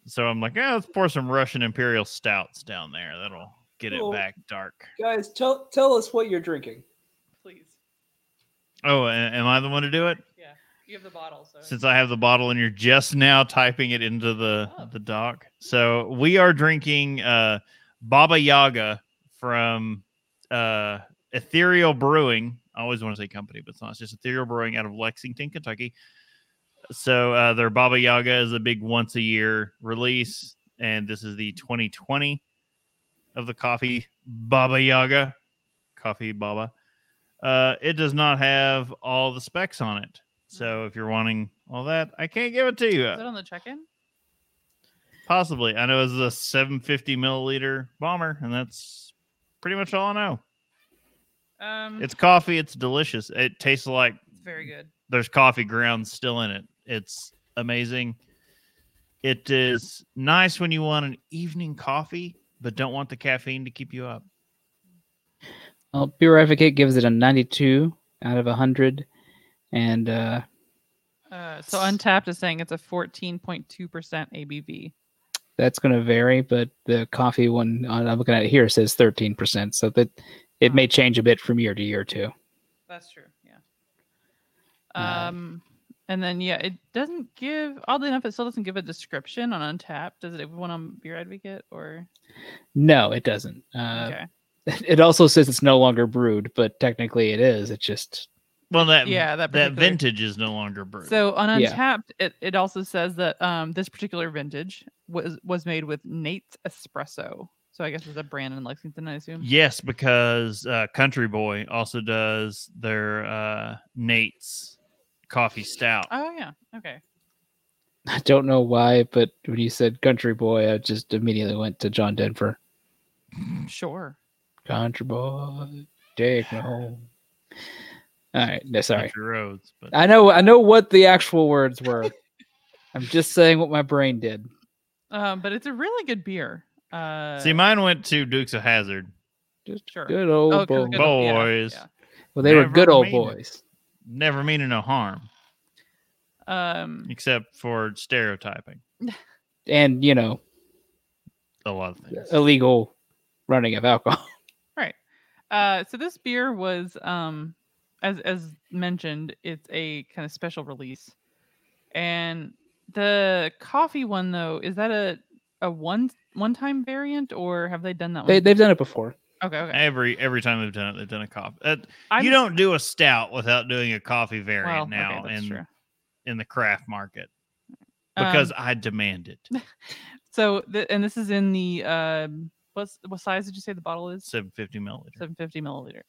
So I'm like, yeah, let's pour some Russian Imperial stouts down there. That'll get it back dark. Guys, tell tell us what you're drinking. please. Oh, am I the one to do it? Yeah. You have the bottle, so Since I have the bottle and you're just now typing it into the Oh. the doc. So we are drinking uh Baba Yaga from uh Ethereal Brewing. I always want to say company, but it's not. It's just Ethereal Brewing out of Lexington, Kentucky. So uh their Baba Yaga is a big once a year release, and this is the 2020 of the coffee Baba Yaga. Coffee Baba. Uh it does not have all the specs on it. So if you're wanting all that, I can't give it to you. is it on the check-in? Possibly. I know it's a 750 milliliter bomber, and that's pretty much all I know. Um, it's, It's coffee. It's delicious. It tastes like very good. there's coffee grounds still in it. It's amazing. It is nice when you want an evening coffee, but don't want the caffeine to keep you up. Well, Beer Advocate gives it a 92 out of 100. And uh, Uh, so Untappd is saying it's a 14.2% ABV. That's going to vary, but the coffee one uh, I'm looking at here says 13%. So that it may change a bit from year to year, too. That's true. Yeah. Uh, Um, and then yeah, it doesn't give. Oddly enough, it still doesn't give a description on Untappd. Does it have one on Beer Advocate or? No, it doesn't. Uh, okay. It also says it's no longer brewed, but technically it is. It just Well, that Yeah, that that vintage is no longer brewed. So on Yeah. Untappd, it, it also says that um this particular vintage was was made with Nate's Espresso. So I guess it's a brand in Lexington, I assume. yes, because uh, Country Boy also does their uh, Nate's coffee stout. Oh yeah. Okay. I don't know why, but when you said country boy, I just immediately went to John Denver. Sure. Country boy, take me home. All right, no, sorry. Roads, but I know, I know what the actual words were. I'm just saying what my brain did. Um, but it's a really good beer. Uh, see, mine went to Dukes of Hazzard. Just Sure. good old oh, 'cause boy. good- yeah, Boys. yeah. Well, they were good old mean it. boys. Never meaning no harm, Um, except for stereotyping And, you know, a lot of things. illegal running of alcohol. Right. Uh, so this beer was, um, as as mentioned, it's a kind of special release, and the coffee one though is that a a one one time variant or have they done that They, one? they've done it before. okay, okay. Every every time they've done it, they've done a coffee. Uh, you don't do a stout without doing a coffee variant well, now okay, in true. in the craft market because Um, I demand it. so the, and this is in the um what's what size did you say the bottle is? 750 milliliter. 750 milliliter.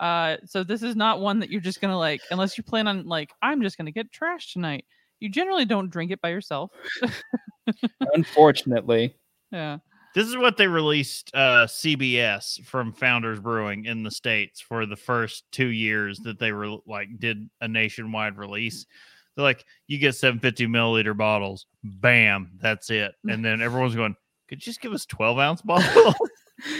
Uh, so this is not one that you're just gonna like, unless you plan on like, I'm just gonna get trash tonight. You generally don't drink it by yourself. Unfortunately. Yeah. This is what they released uh, CBS from Founders Brewing in the states for the first two years that they were like did a nationwide release. They're like, you get 750 milliliter bottles, bam, that's it. And then everyone's going, could you just give us 12 ounce bottles?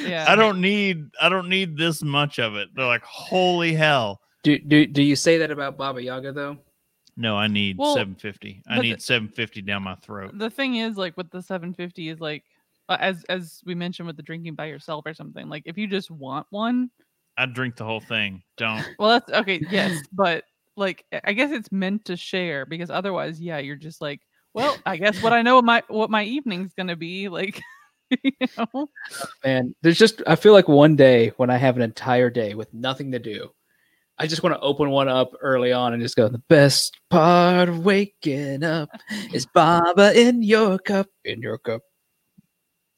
Yeah. I don't need I don't need this much of it. They're like, holy hell. Do, do, do you say that about Baba Yaga, though? No, I need Well, 750. I need the- 750 down my throat. the thing is like with the 750 is like uh, as as we mentioned with the drinking by yourself or something like if you just want one I drink the whole thing. Don't. well that's okay yes but like I- i guess it's meant to share because otherwise yeah you're just like well i guess what i know what my what my evening's gonna be like you know Man, there's just I feel like one day when I have an entire day with nothing to do, I just want to open one up early on and just go, the best part of waking up is Baba in your cup, in your cup.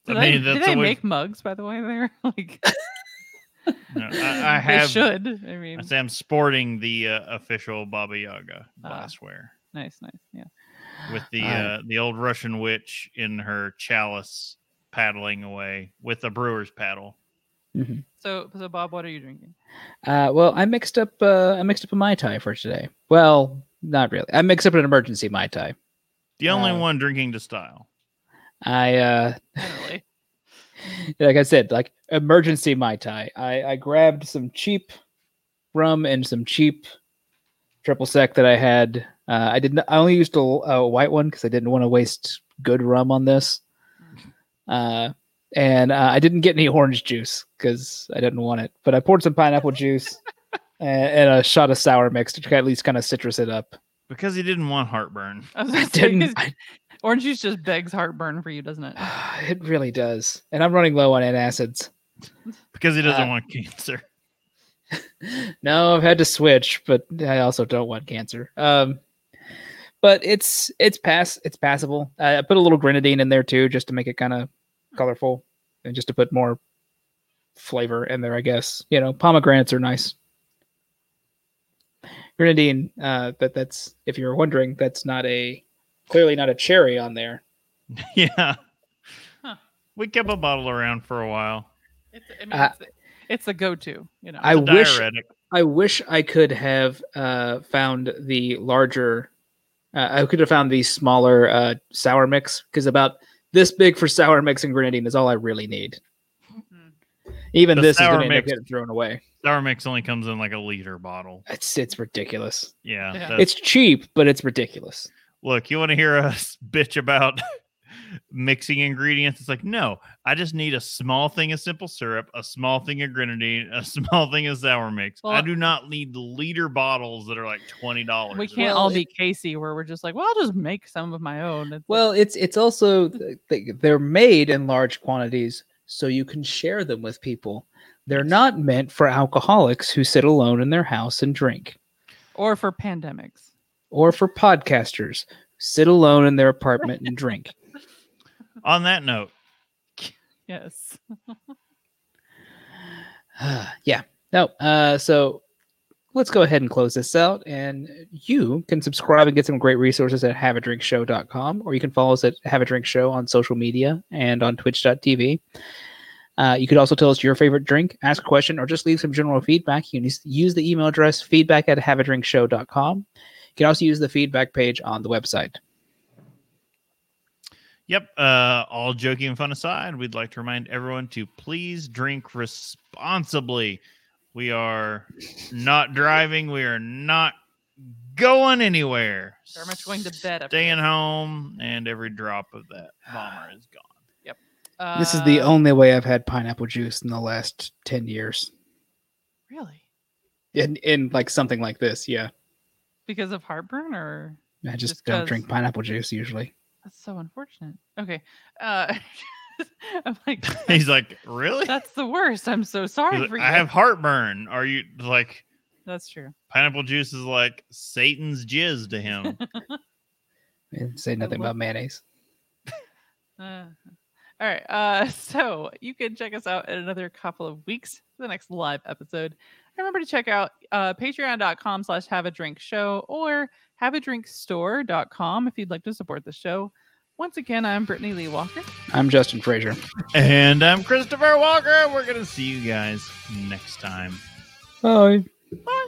do I they, mean, do that's they always- make mugs by the way there like No, I, I they have. should i mean I say I'm sporting the uh, official Baba Yaga Ah. glassware nice nice yeah with the Ah. uh, the old Russian witch in her chalice paddling away with a brewer's paddle. so so bob what are you drinking Uh, well, I mixed up uh, I mixed up a mai tai for today. Well, not really. I mixed up an emergency mai tai. The only Uh, one drinking to style. I uh, generally like I said, like emergency mai tai. I I grabbed some cheap rum and some cheap triple sec that I had. Uh, I didn't. I only used a, a white one because I didn't want to waste good rum on this. Uh, and uh, I didn't get any orange juice because I didn't want it. But I poured some pineapple juice and, and a shot of sour mix to at least kind of citrus it up. Because he didn't want heartburn. I I gonna say, 'cause didn't. I, orange juice just begs heartburn for you doesn't it it really does. And I'm running low on antacids. Because he doesn't Uh, want cancer. no, I've had to switch, but I also don't want cancer. Um, but it's it's pass it's passable. I I put a little grenadine in there too, just to make it kind of colorful, and just to put more flavor in there. I guess you know pomegranates are nice. Grenadine, uh, but that's if you're wondering, that's not a clearly not a cherry on there. yeah. Huh. We kept a bottle around for a while. It's, I mean, Uh, it's, it's a go-to. You know. I wish diuretic. I wish I could have uh, found the larger. Uh, I could have found the smaller uh, sour mix because about this big for sour mix and grenadine is all I really need. Mhm. Even The this is sour going to end up mix- thrown away. Sour mix only comes in like a liter bottle. It's it's ridiculous. Yeah. Yeah. It's cheap, but it's ridiculous. look, you want to hear us bitch about mixing ingredients? It's like, no, I just need a small thing of simple syrup, a small thing of grenadine, a small thing of sour mix. I do not need liter bottles that are like twenty dollars. We can't Well, all be Casey, where we're just like, well, I'll just make some of my own. It's like, Well, it's it's also they- they're made in large quantities so you can share them with people. They're not meant for alcoholics who sit alone in their house and drink, or for pandemics. or for podcasters who sit alone in their apartment and drink. On that note, Yes. yeah. No. Uh, so let's go ahead and close this out. And you can subscribe and get some great resources at haveadrinkshow.com, or you can follow us at Have a Drink Show on social media and on twitch.tv. Uh, you could also tell us your favorite drink, ask a question, or just leave some general feedback. You can use- use the email address feedback at haveadrinkshow.com. You can also use the feedback page on the website. Yep. Uh, all joking and fun aside, we'd like to remind everyone to please drink responsibly. We are not driving. We are not going anywhere. Very much going to bed. Staying this. home, and every drop of that bomber is gone. Yep. Uh, this is the Uh, only way I've had pineapple juice in the last 10 years. really In, in like something like this, yeah. because of heartburn, or I just, Just don't drink pineapple juice usually. That's so unfortunate. Okay. Uh, I'm like, He's like, really? that's the worst. I'm so He's sorry like, for you. I have heartburn. Are you like That's true. pineapple juice is like Satan's jizz to him? And say nothing about mayonnaise. Uh, all right. Uh, so you can check us out in another couple of weeks for the next live episode. Remember to check out uh, patreon.com slash have a drink show or have a drink store.com if you'd like to support the show. Once again, I'm Brittany Lee Walker. I'm Justin Frazier. and I'm Christopher Walker. We're gonna see you guys next time. Bye.